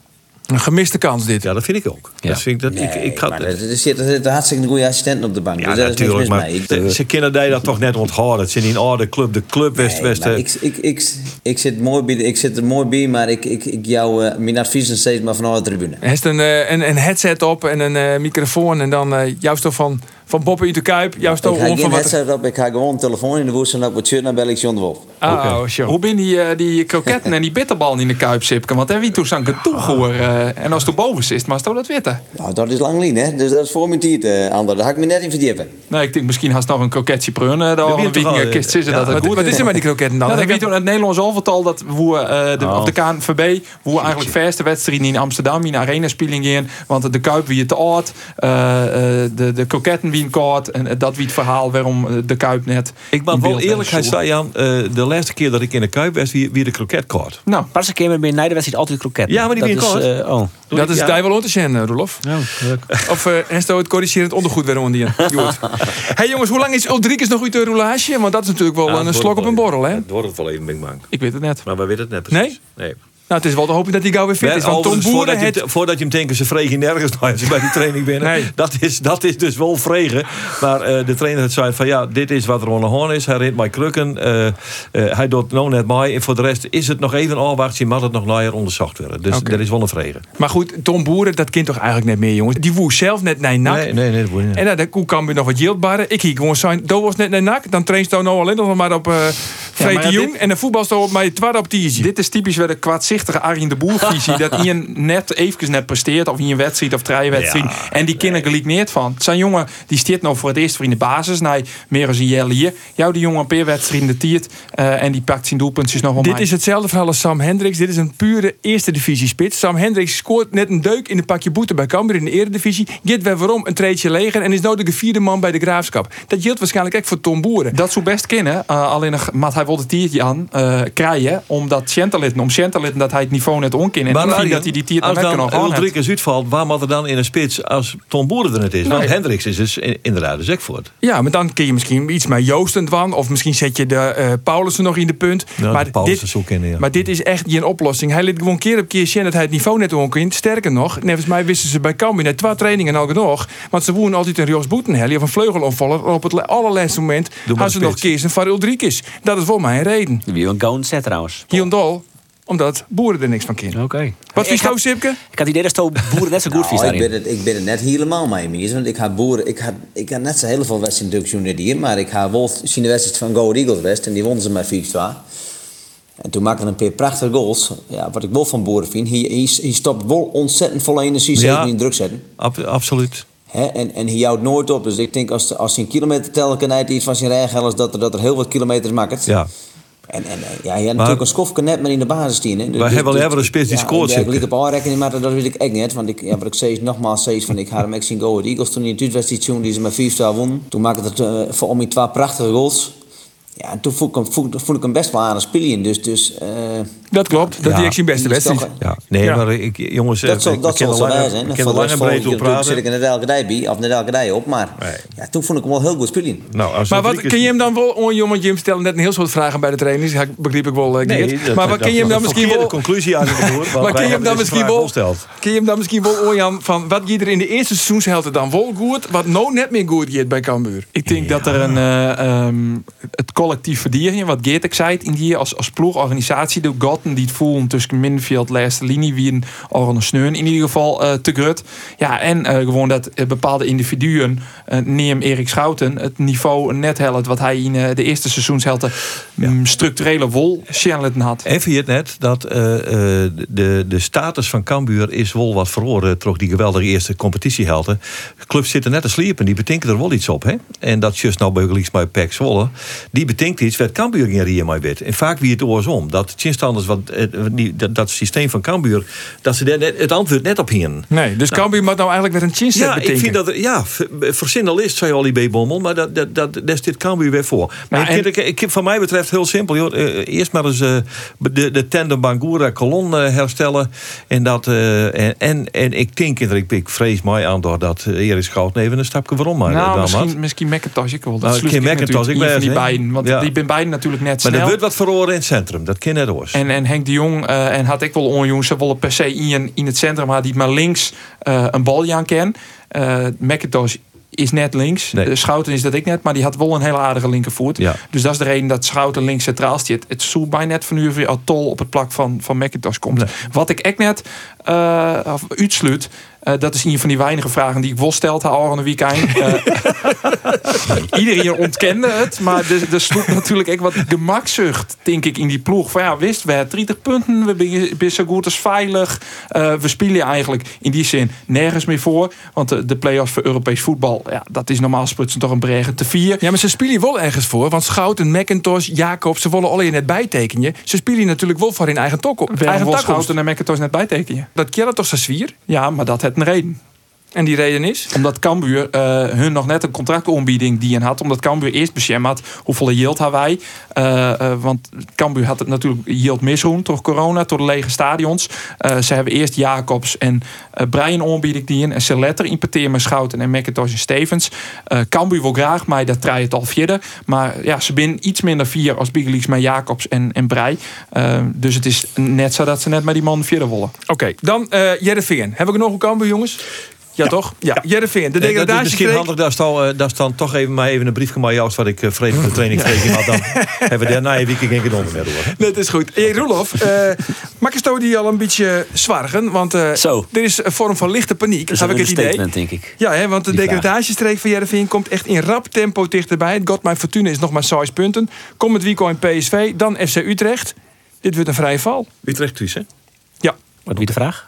Een gemiste kans dit. Ja, dat vind ik ook. Ja. Dat vind ik, dat, Nee, ik, ik ga, maar er er zit, er zitten hartstikke goede assistenten op de bank. ja, dus is natuurlijk, mis maar mee. Ik- de- ze kennen die dat toch net onthouden. Het zijn in orde club, de club West... Nee, West maar eh, ik, ik, ik, ik, zit mooi bij, ik zit er mooi bij, maar ik, ik, ik jou eh, mijn adviezen steeds maar vanuit de tribune. Hij heeft een, eh, een, een headset op en een eh, microfoon. En dan eh jouw stof van, van Boppen uit de Kuip. Jouw Ik gewoon geen van wat... op, ik ga gewoon een telefoon in de woest en op het shirt naar bel ik John de Wolf. Oh, show. Hoe ben die, eh, die kroketten en die bitterballen in de kuip, Sipke? Want daar wie toen zo'n toegoer. eh en als het boven zit, maar dat weten? Nou, dat is lang niet, hè? Dus dat is voor mijn tijd, eh Ander. Daar ga ik me net in verdiepen. Nee, ik denk misschien haast nog een kroketje preun. daar wie een het toch week al, eh, kist zitten ja, dat het Wat, goed wat is er met die kroketten dan? Ik weet heb- je, het Nederlands overtal dat we eh, de, Oh. of de KNVB, hoe eigenlijk verste wedstrijden in Amsterdam in de arena spelen gaan, want de Kuip wie het te oud, eh, eh, de, de kroketten wie koud en dat wie het verhaal waarom eh, de Kuip net. ik mag wel eerlijkheid zeggen, Jan. eh, de laatste keer dat ik in de Kuip was, wie, wie de kroket koord. Nou, Pas een keer met bij Nijdenwedstrijd altijd kroket. Ja, maar die is, kort. eh, oh. Dat is Ja. daar wel te zien, eh, Roelof. Of uh, het corrigerend ondergoed weer onder die. Goed. hey jongens, hoe lang is Ulrikes nog uit de roulage? Want dat is natuurlijk wel Ja, een slok op een borrel, hè? Het wordt het wel even, ben ik bang. ik weet het net. Maar we weten het net precies. Nee? Nou, het is wel te hopen dat hij gauw weer fit is. Want Tom Boeren voordat, je, het... voordat je hem denkt, ze vregen nergens als je bij die training bent. Nee. Dat, is, dat is dus wel vregen. Maar eh, de trainer had zei van ja, dit is wat er aan de hand is. Hij rent mij krukken. eh, eh, hij doet nou net mij. En voor de rest is het nog even afwachten. Je mag het nog nader onderzocht worden. Dus dat is wel een vregen. Maar goed, Tom Boeren, dat kind toch eigenlijk net meer, jongens. Die woe zelf net naar nak. Nee, nee, nee. Dat niet. En dan de koe kan weer nog wat yield barren. Ik hier gewoon zijn, do was net naar nak. Dan traint hij nou alleen nog maar op uh, Vrede maar ja, Jong. dit- En de voetbalstel op mij twaalf op tiertje. Dit is typisch weer de voorzichtige Arjen de Boer visie. dat je net even net presteert. Of in een wedstrijd of drie wedstrijd. En die kinderen gelijk van. Het zijn jongen die stiert nou voor het eerst voor in de basis. Nee, meer als een jelle hier. Jou die jongen een paar wedstrijden in de tiert. eh, en die pakt zijn doelpuntjes nog wel Dit mee. is hetzelfde verhaal als Sam Hendricks. Dit is een pure eerste divisie spits. Sam Hendricks scoort net een deuk in een pakje boete bij Cambuur in de eredivisie. Get weer waarom een treetje leger en is nodig de vierde man bij de graafschap. Dat geldt waarschijnlijk ook voor Tom Boeren. Dat zou best kennen. eh, alleen nog, maar hij wil het tiertje aan eh, krijgen. Omdat Chantalitten, om Chantalitten dat hij het niveau net onkin. En Maar toen Arjen, dat hij die tiert als dan. Ulrike uitvalt, waar moet er dan in een spits als Tom Boeren er net is? Want Hendricks is dus in- inderdaad dus Ekvoort. Ja, maar dan kun je misschien iets met Joosten dwan. Of misschien zet je de eh Paulussen nog in de punt. Ja, maar, de dit, zou kennen, ja. maar dit is echt geen oplossing. Hij liet gewoon keer op keer zien dat hij het niveau net onkent. Sterker nog, nevens mij wisten ze bij Cambuur net twee trainingen al genoeg. Want ze wonen altijd een Jos Boetenhelly of een vleugelonvaller. Op het le- allerlaatste moment hadden ze de nog kiezen voor Ulrikes. Dat is voor mij een reden. Wie een gouden set trouwens. Hiondol, omdat boeren er niks van kennen. Oké. Wat Ik vies nou, Sipke? Ik had het idee dat Sto boeren net zo goed vies Nou, ik, ben het, ik ben het net helemaal mee eens. Want ik had boeren, ik had, ik had net zo heel veel wedstrijden natuurlijk hier. Maar ik had wel zien de wedstrijd van Go Eagles West. En die wonnen ze met 4-2. En toen maakte een paar prachtige goals. Ja, wat ik wel van boeren vind. Hij, hij, hij stopt wel ontzettend vol energie. Ja. in druk zetten. Ab- absoluut. En, en hij houdt nooit op. Dus ik denk als, als hij een kilometer tellen kan uit iets van zijn rijgeld, dat er, dat er heel wat kilometers maakt. Ja. En, en eh, ja, hij had natuurlijk een skofke net meer in de basis tien. Hè. Dus- hebben wel even een spits die ja, scoort, Ja, ik liep op aanrekening, maar dat weet ik echt niet. Want ik, ja, wat ik zei, nogmaals zei, van ik had hem echt zien go Ahead Eagles toen in de uitwedstrijd toen die ze met 4 staan wonnen. Toen maakte het eh, voor om die twee prachtige goals. Ja, en toen vond ik hem, vond, vond ik hem best wel aan het spelen. Dus, dus eh, Dat klopt. Dat Ja. die ik zijn beste is wedstrijd. Ja. Nee, Ja. maar ik, jongens, dat eh, zal, we dat zal zo wij zijn. kunnen voor lang de en breed over natuurlijk zit ik praten. net elke dag bij, of net elke dag op. Maar Nee. ja, toen vond ik hem wel heel goed spelen. Nou, als Maar wat kun je hem dan wel onjong? Want Jim stelde net een heel soort vragen bij de trainers. Dat begreep ik wel, eh, Nee, dat- maar wat kun je hem dan misschien wel... conclusie uit het hoor. Maar kun je hem dan misschien wel, kun je hem dan misschien wel van wat je er in de eerste seizoenshelft dan wel goed, wat nou net meer goed gaat bij Cambuur? Ik denk dat er een, eh, ehm, het collectief verdienen, wat Geert ik zei, in die als, als ploegorganisatie, de Gotten die het voelen tussen middenveld, laatste linie, wie een een sneun in ieder geval eh, te grut. Ja, en eh, gewoon dat eh, bepaalde individuen, neem Erik Schouten, het niveau net helpt wat hij in de eerste seizoenshelte mm, structurele wol had. Even je het net dat de, de status van Cambuur is wel wat verloren. Toch die geweldige eerste competitiehelden. Clubs zitten net te sliepen, die betinken er wel iets op. Hè? En dat just nou bij bij Pek Zwolle. Die betinkt iets wat Cambuur geen hier mee weet. En vaak wie het oorsom. Dat chinstanders, wat, eh, die, dat, dat systeem van Cambuur, dat ze net, het antwoord net op hingen. Nee, dus Cambuur moet nou eigenlijk weer een chinset Ja, ik vind dat ja, verzinnalist, zei Olly B. Bommel, maar dat, dat, dat, daar zit Cambuur weer voor. Maar Nou, ik, ik, ik, van mij betreft heel simpel. Joh. Eh, eerst maar eens eh, de, de tandem Bangura kolon eh, herstellen. En, dat, eh, en, en, en ik denk, en ik, vrees mij aan door dat eh, Erik Schouten even een stapje waarom maar. nou, dan misschien, had. misschien McIntosh ik wel. Dat Nou, ik McIntosh, natuurlijk ik in van die beiden. Want Ja. die zijn beiden natuurlijk net Maar snel. er wordt wat verloren in het centrum. Dat ken net oors. En, en Henk de Jong eh, en had ik wel onjongens, ze willen per se in, in het centrum had die maar links eh, een bal aan ken. Eh McIntosh is net links. Nee. Schouten is dat ik net, maar die had wel een hele aardige linkervoet. Ja. Dus dat is de reden dat Schouten links centraal zit. Het zou bij net van u weer al tol op het plak van, van McIntosh komt. Nee. Wat ik echt net of uitsluit, eh, dat is een van die weinige vragen die ik wel stelde al aan de weekend. Eh, iedereen ontkende het, maar er, er sloeg natuurlijk ook wat gemakzucht, denk ik, in die ploeg. Van ja, wist, we hebben 30 punten, we zijn zo goed als veilig. Eh, we spelen eigenlijk in die zin nergens meer voor. Want de, de play-offs voor Europees voetbal, ja, dat is normaal sprutsen toch een bregen te vier. Ja, maar ze spelen wel ergens voor. Want Schouten, McIntosh, Jacob, ze willen alleen net bijtekenen. Ze spelen natuurlijk wel voor hun eigen, tok Waarom eigen. Schouten en McIntosh net bijtekenen? Dat kennen toch zo zwier? Ja, maar dat een reden. En die reden is? Omdat Cambuur eh, hun nog net een contractontbieding die een had. Omdat Cambuur eerst beschermd had hoeveel yield hadden wij. Eh, eh, want Cambuur had het natuurlijk yield misroen door corona, door de lege stadions. Eh, ze hebben eerst Jacobs en Brian ontbieding die in. En ze letter importeren met Schouten en McIntosh en Stevens. Cambuur wil graag, maar dat draait het al verder. Maar ja, ze binnen iets minder vier als Big met Jacobs en, en Brei. Dus het is net zo dat ze net met die man verder willen. Oké, okay, dan uh, Jereveen. Hebben we nog een Cambuur, jongens? Ja, ja, toch? Ja. Jereveen. De degradatie. Dat is misschien handig, dat is, dan, uh, dat is dan toch even, maar even een briefje maar juist wat ik uh, vrees van de training kreeg. Maar dan hebben we daarna een week geen gedonder meer door. Dat is goed. Hey, Roelof, uh, mag je die al een beetje zwargen? Want uh, Zo. er is een vorm van lichte paniek. Dat heb ik het idee. denk ik. Ja, hè, want de degradatiestreek van Jereveen komt echt in rap tempo dichterbij. Het God mijn Fortuna is nog maar 6 punten. Kom het weekend in PSV, dan FC Utrecht. Dit wordt een vrije val. Utrecht thuis, hè? Ja. Wat wie de vraag?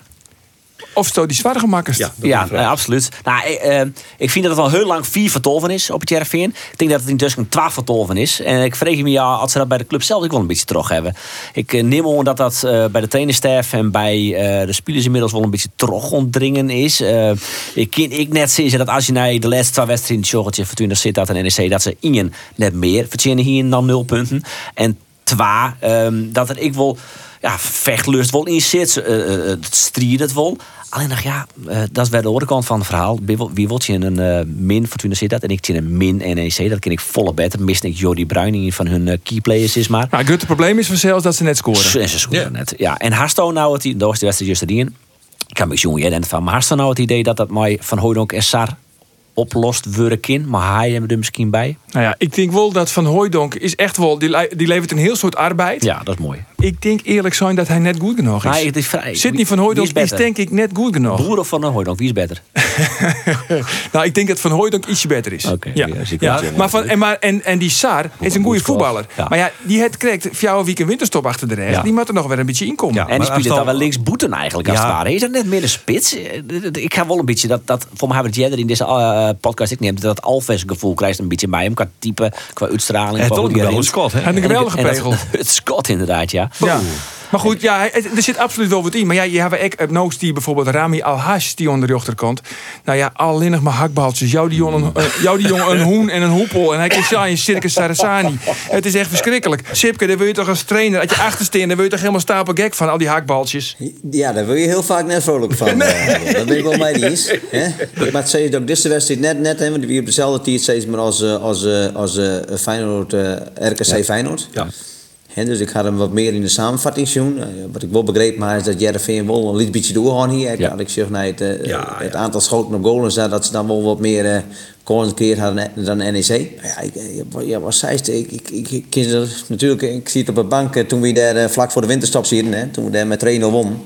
Of sto die zware gemakkers. Ja, dat Ja, absoluut. Nou, ik, eh, ik vind dat het al heel lang vier vertolven is op het Jervin. Ik denk dat het intussen twaalf vertolven is. En ik vreeg me ja, als ze dat bij de club zelf ook wel een beetje terug hebben. Ik eh, neem aan dat dat eh, bij de trainerstaf en bij eh, de spelers inmiddels wel een beetje terug ontdringen is. Eh, ik ik net zeggen dat als je naar de laatste twee wedstrijden Sjoggertje, Fortuna Sittard en NEC, dat ze ingen net meer verdienen hier dan nul punten. En twa, ehm, dat er ik wel ja, vechtlust wel in zit, eh, eh, het strijden het wel. Alleen nog ja, eh, dat is weer de andere kant van het verhaal. Wie wil- Wie wordt je een eh, min Fortuna Sittard en ik zie een min NEC. Dat ken ik volle beter. Mist ik Jordi Bruin die van hun key players is maar. Nou, het probleem is vanzelf dat ze net scoren. En ze scoren net. Ja, en Harsto nou het idee, dat was de wedstrijd juist erin. Ik kan me jongen jij van, maar Harsto nou het idee dat dat mij van Hooydonk en Sar oplost kind, maar hij hebben er misschien bij. Nou ja, ik denk wel dat Van Hooijdonk is echt wel... Die, le- die levert een heel soort arbeid. Ja, dat is mooi. Ik denk eerlijk zijn dat hij net goed genoeg is. Het is vrij. Sidney van Hooijdonk is, denk ik net goed genoeg. Broer of van Hooydonk, wie is beter? Nou, ik denk dat Van Hooijdonk ietsje beter is. Oké, ja. Maar, van, en, maar en, en die Sar is een goede goed voetballer. Ja. Maar ja, die het krijgt jouw week een winterstop achter de rest. Ja. Die moet er nog wel een beetje inkomen. Ja. En die speelt dan wel links boeten eigenlijk, als Ja. het ware. Is dat net meer de spits? Eh, Ik ga wel een beetje dat, dat voor mij hebben we het jij in deze eh, podcast ik neem dat dat Alves gevoel krijgt een beetje bij hem qua type, qua uitstraling. Het is wel die een Scott, hè? Heeft een En- geweldige en pegel. Het Scott inderdaad, ja. Ja. Maar goed, ja, er zit absoluut wel wat in. Maar ja, je hebt ook op Noost die bijvoorbeeld Rami Al-Hash die onder de achterkant. Nou ja, alleen nog maar hakbaltjes. Jou die jongen een, eh, jou die jongen een hoen en een hoepel. En hij kan staan in Circus Sarasani. Het is echt verschrikkelijk. Sipke, daar wil je toch als trainer, als je achtersteent, dan wil je toch helemaal stapel gek van al die hakbaltjes. Ja, daar wil je heel vaak net vrolijk van. eh, dat ben ik wel mee eens. hè. Zeggen dat ik deze wedstrijd net, net hè, want we op dezelfde tijd steeds maar als, eh, als, eh, als eh, Feyenoord, eh, RKC Feyenoord. Ja. Dus ik ga hem wat meer in de samenvatting zien. Eh, wat ik wel begreep maar is dat Jereveen wel een licht beetje doorgaan hier. Ja. had ik zeg naar het, eh, Ja, het ja. aantal schoten op goal zo, dat ze dan wel wat meer eh geconcentreerd hadden dan NEC. Ja, ik, eh, ja, wat zei ze? Ik, ik, natuurlijk, ik zie het op de bank eh, toen we daar eh, vlak voor de winterstop zitten, hè, toen we daar met 2-0 wonnen.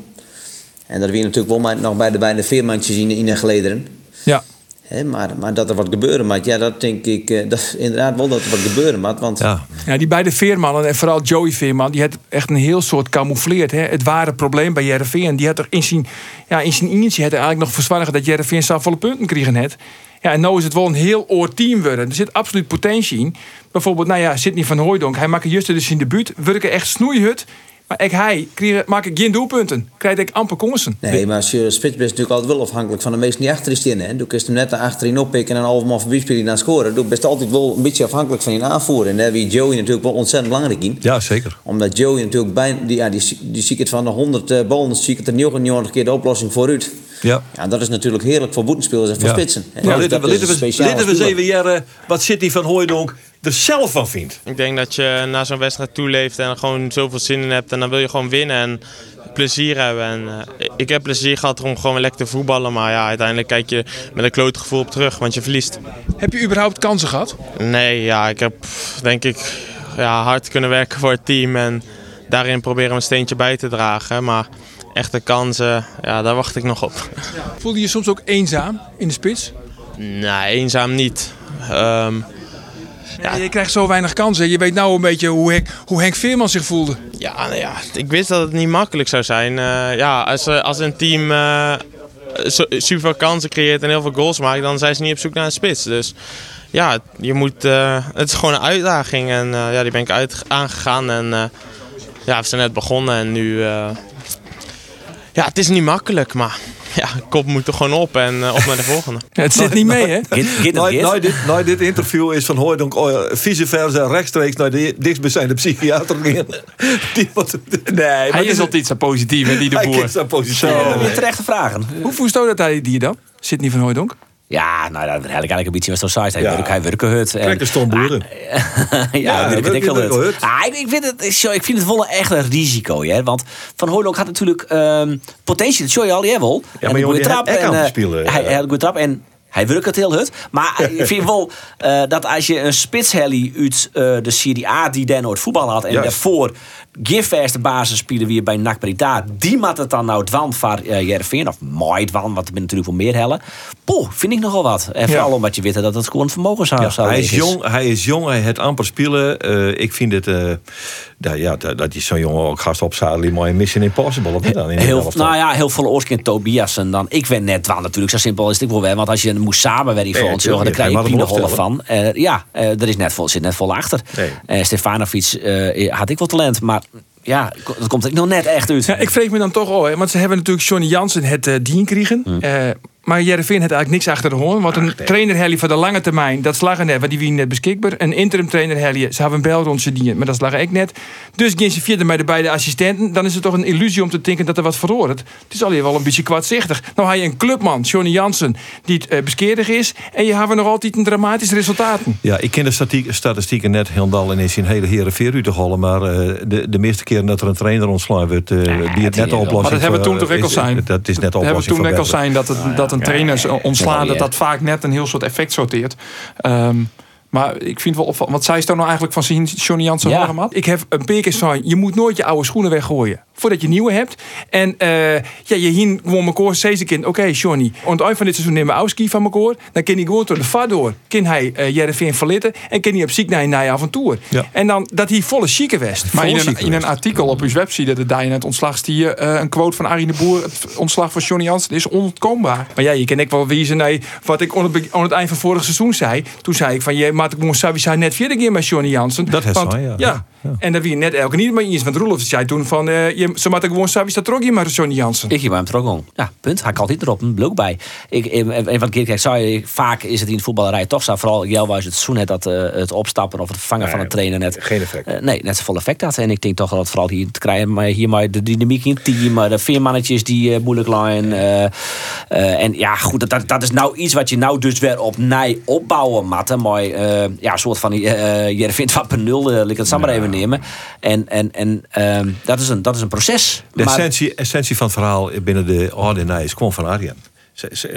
En dat we natuurlijk wel maar nog bij de, bij de veermandjes in, in de gelederen. Ja. Hè, maar, maar dat er wat gebeuren moet, ja, dat denk ik eh, dat, inderdaad wel dat er wat gebeuren moet. Want Ja. Ja, die beide Veermannen en vooral Joey Veerman, die had echt een heel soort camoufleerd. Hè? Het ware probleem bij Jereveen. Die had er in zijn, ja, in zijn eentje had eigenlijk nog verzwargen dat Jereveen volle punten kregen had. Ja, en nu is het wel een heel oor team worden. Er zit absoluut potentie in. Bijvoorbeeld, nou ja, Sidney van Hooijdonk. Hij maakt juist dus in debuut. Werken echt snoeihut. Maar ik hij kreeg, maak ik geen doelpunten. Krijg ik amper kansen. Nee, maar als je spits bent, is natuurlijk altijd wel afhankelijk van de meesten die achterin staan. Hè. Doe je hem net achterin oppikken en een half man voorbij spelen en dan scoren. Doe best altijd wel een beetje afhankelijk van je aanvoer. En daar wie Joey natuurlijk wel ontzettend belangrijk in. ja, zeker. Omdat Joey natuurlijk bijna, die, ja, die, die ziet het van de 100 uh, ballen, ziet het er 99 keer de oplossing vooruit. Ja. Ja, dat is natuurlijk heerlijk voor boetenspelers en voor Ja. spitsen. laten dat we- is we- speciale laten we eens speler. even jaren wat City van Hooijdonk er zelf van vindt. Ik denk dat je na zo'n wedstrijd toeleeft en er gewoon zoveel zin in hebt. En dan wil je gewoon winnen en plezier hebben. En, eh, ik heb plezier gehad om gewoon lekker te voetballen. Maar ja, uiteindelijk kijk je met een kloot gevoel op terug, want je verliest. Heb je überhaupt kansen gehad? Nee, ja, ik heb denk ik ja, hard kunnen werken voor het team. En daarin proberen we een steentje bij te dragen. Maar echte kansen, ja, daar wacht ik nog op. Voelde je soms ook eenzaam in de spits? Nee, eenzaam niet. Ehm, Ja. Je krijgt zo weinig kansen. Je weet nou een beetje hoe Henk, hoe Henk Veerman zich voelde. Ja, nou ja, ik wist dat het niet makkelijk zou zijn. Eh, ja, als, eh, als een team eh, zo- super veel kansen creëert en heel veel goals maakt, dan zijn ze niet op zoek naar een spits. Dus ja, je moet, eh, het is gewoon een uitdaging en eh, ja, die ben ik uit, aangegaan. En eh, ja, we zijn net begonnen en nu... eh, ja, het is niet makkelijk, maar ja, kop moet er gewoon op en eh, op naar de volgende. Ja, het zit niet mee, hè? Na, dit, dit interview is Van Hooijdonk uh, vice versa rechtstreeks naar de dichtstbijzijnde psychiater gegaan. Die wat, nee, maar Hij is altijd zo positief, hè, die de Hij boer. is zo positief. Weer terechte vragen. Hoe voest dat hij die dan? Sidney van Hooijdonk? Ja, nou, dat eigenlijk eigenlijk een beetje wat zo saai. Hij Ja. werkt, hij werkt hut. Kijk, de stomboeren. ja, Ja, ja ik hut. hut. Ah, ik, ik vind het, ik vind het wel echt een risico, hè? Want Van Hooydonk had natuurlijk ehm, potentie. Dat show je al, wel. maar een jongen, trap. en, eh, spelen, Hij, eh. hij had een goede trap en hij werkt het heel hut. Maar ik vind wel eh, dat als je een spitsheli uit eh, de Serie A die daar nooit voetbal had en Juist. daarvoor geen vaste basis spelen weer bij NAC Breda. Die moet het dan nou dwan van uh. Of mooi dwan, want er ben natuurlijk wel meer hellen. Poeh, vind ik nogal wat. En vooral omdat je weet dat het gewoon vermogen zou, Ja, zou hij, is jong, hij is jong, hij heeft amper spelen. Eh, ik vind het, eh, dat, ja, dat, dat is zo'n jongen ook gast op zadel, mooi Mission Impossible. Of niet dan? In Heel, nou ja, heel veel oorskant Tobias. En dan, ik ben net dwan natuurlijk. Zo simpel is het wel wel. Want als je moest samenwerken voor ons, dan krijg je pinehollen mag van. Eh, ja, er is net vol, zit net vol achter. Nee. Stefanovic had ik wel talent. Maar ja, dat komt nog net echt uit. Ja, ik vreeg me dan toch al, hè, want ze hebben natuurlijk Johnny Jansen het eh dien kregen. Hm. Maar Jereveen had eigenlijk niks achter de hoorn. Want een trainer Helly voor de lange termijn, dat slagen net, want die wie net beschikbaar. Een interim trainer Helly, ze hebben een bel rond ze dienen, maar dat slagen ik net. Dus gaan ze verder met de beide assistenten. Dan is het toch een illusie om te denken dat er wat verloren. Het is alweer wel een beetje kwaadzichtig. Nou je een clubman, Johnny Jansen, die het eh, beskeerdig is. En je hebt nog altijd een dramatisch resultaten. Ja, ik ken de statistieken net helemaal in zijn hele heren veer te hollen. Maar eh, de, de meeste keren dat er een trainer ontslaan wordt, eh die het net de oplossing Maar dat hebben we toen toch ook al is- zijn. Dat is net Dat hebben we toen ook al zijn dat, het, dat een trainer ontslaan, dat dat vaak net een heel soort effect sorteert. Ehm, maar ik vind wel opvallend. Wat zei ze nou eigenlijk van zien Johnny Jansen Ja. Ik heb een paar keer gezegd, je moet nooit je oude schoenen weggooien. Voordat je nieuwe hebt. En eh, ja, je hien gewoon mijn steeds kind. Oké, Johnny. Aan het eind van dit seizoen neem ik oude van mijn koor. Dan kan hij gewoon door de vaart door. Kan hij uh, Jereveen verlitten. En kan hij op ziek naar een nieuwe avontuur. Ja. En dan dat hij volle chique west. Maar in een, in een artikel op uw website, de Dijn het ontslag, zie je eh, een quote van Arie de Boer. Het ontslag van Johnny Jansen is onontkoombaar. Maar ja, je kan ik wel wijzen naar wat ik aan het, aan het eind van vorig seizoen zei. Toen zei ik van, je maakt ik gewoon sowieso net vierde keer met Johnny Jansen. Dat Want- zij, ja. Ja. En dat wie net elke niet maar eens. Want Roelof zei toen van, eh, je, ze maakt gewoon sowieso trok je maar Johnny Jansen. Ik heb hem terug om. Ja, punt. Hij altijd erop. Een blok bij. Ik, een een van de keer, kijk, zei je, vaak is het in de voetballerij toch zo. Vooral het seizoen het dat eh, het opstappen of het vervangen van een trainer net. geen effect. eh, nee, net zo vol effect had. En ik denk toch dat het vooral hier te krijgen. Maar hier maar de dynamiek in het team. maar De veermannetjes die eh, moeilijk eh, eh, en ja, goed, dat- dat, dat is nou iets wat je nou dus weer op nij opbouwen matten. Maar eh, ja, een soort van uh, je vindt van per nul. Uh, ik het samen even nemen. En, en, en ehm, dat, is een, dat is een proces. De Maar- essentie, essentie van het verhaal binnen de orde en is kwam van Arjen.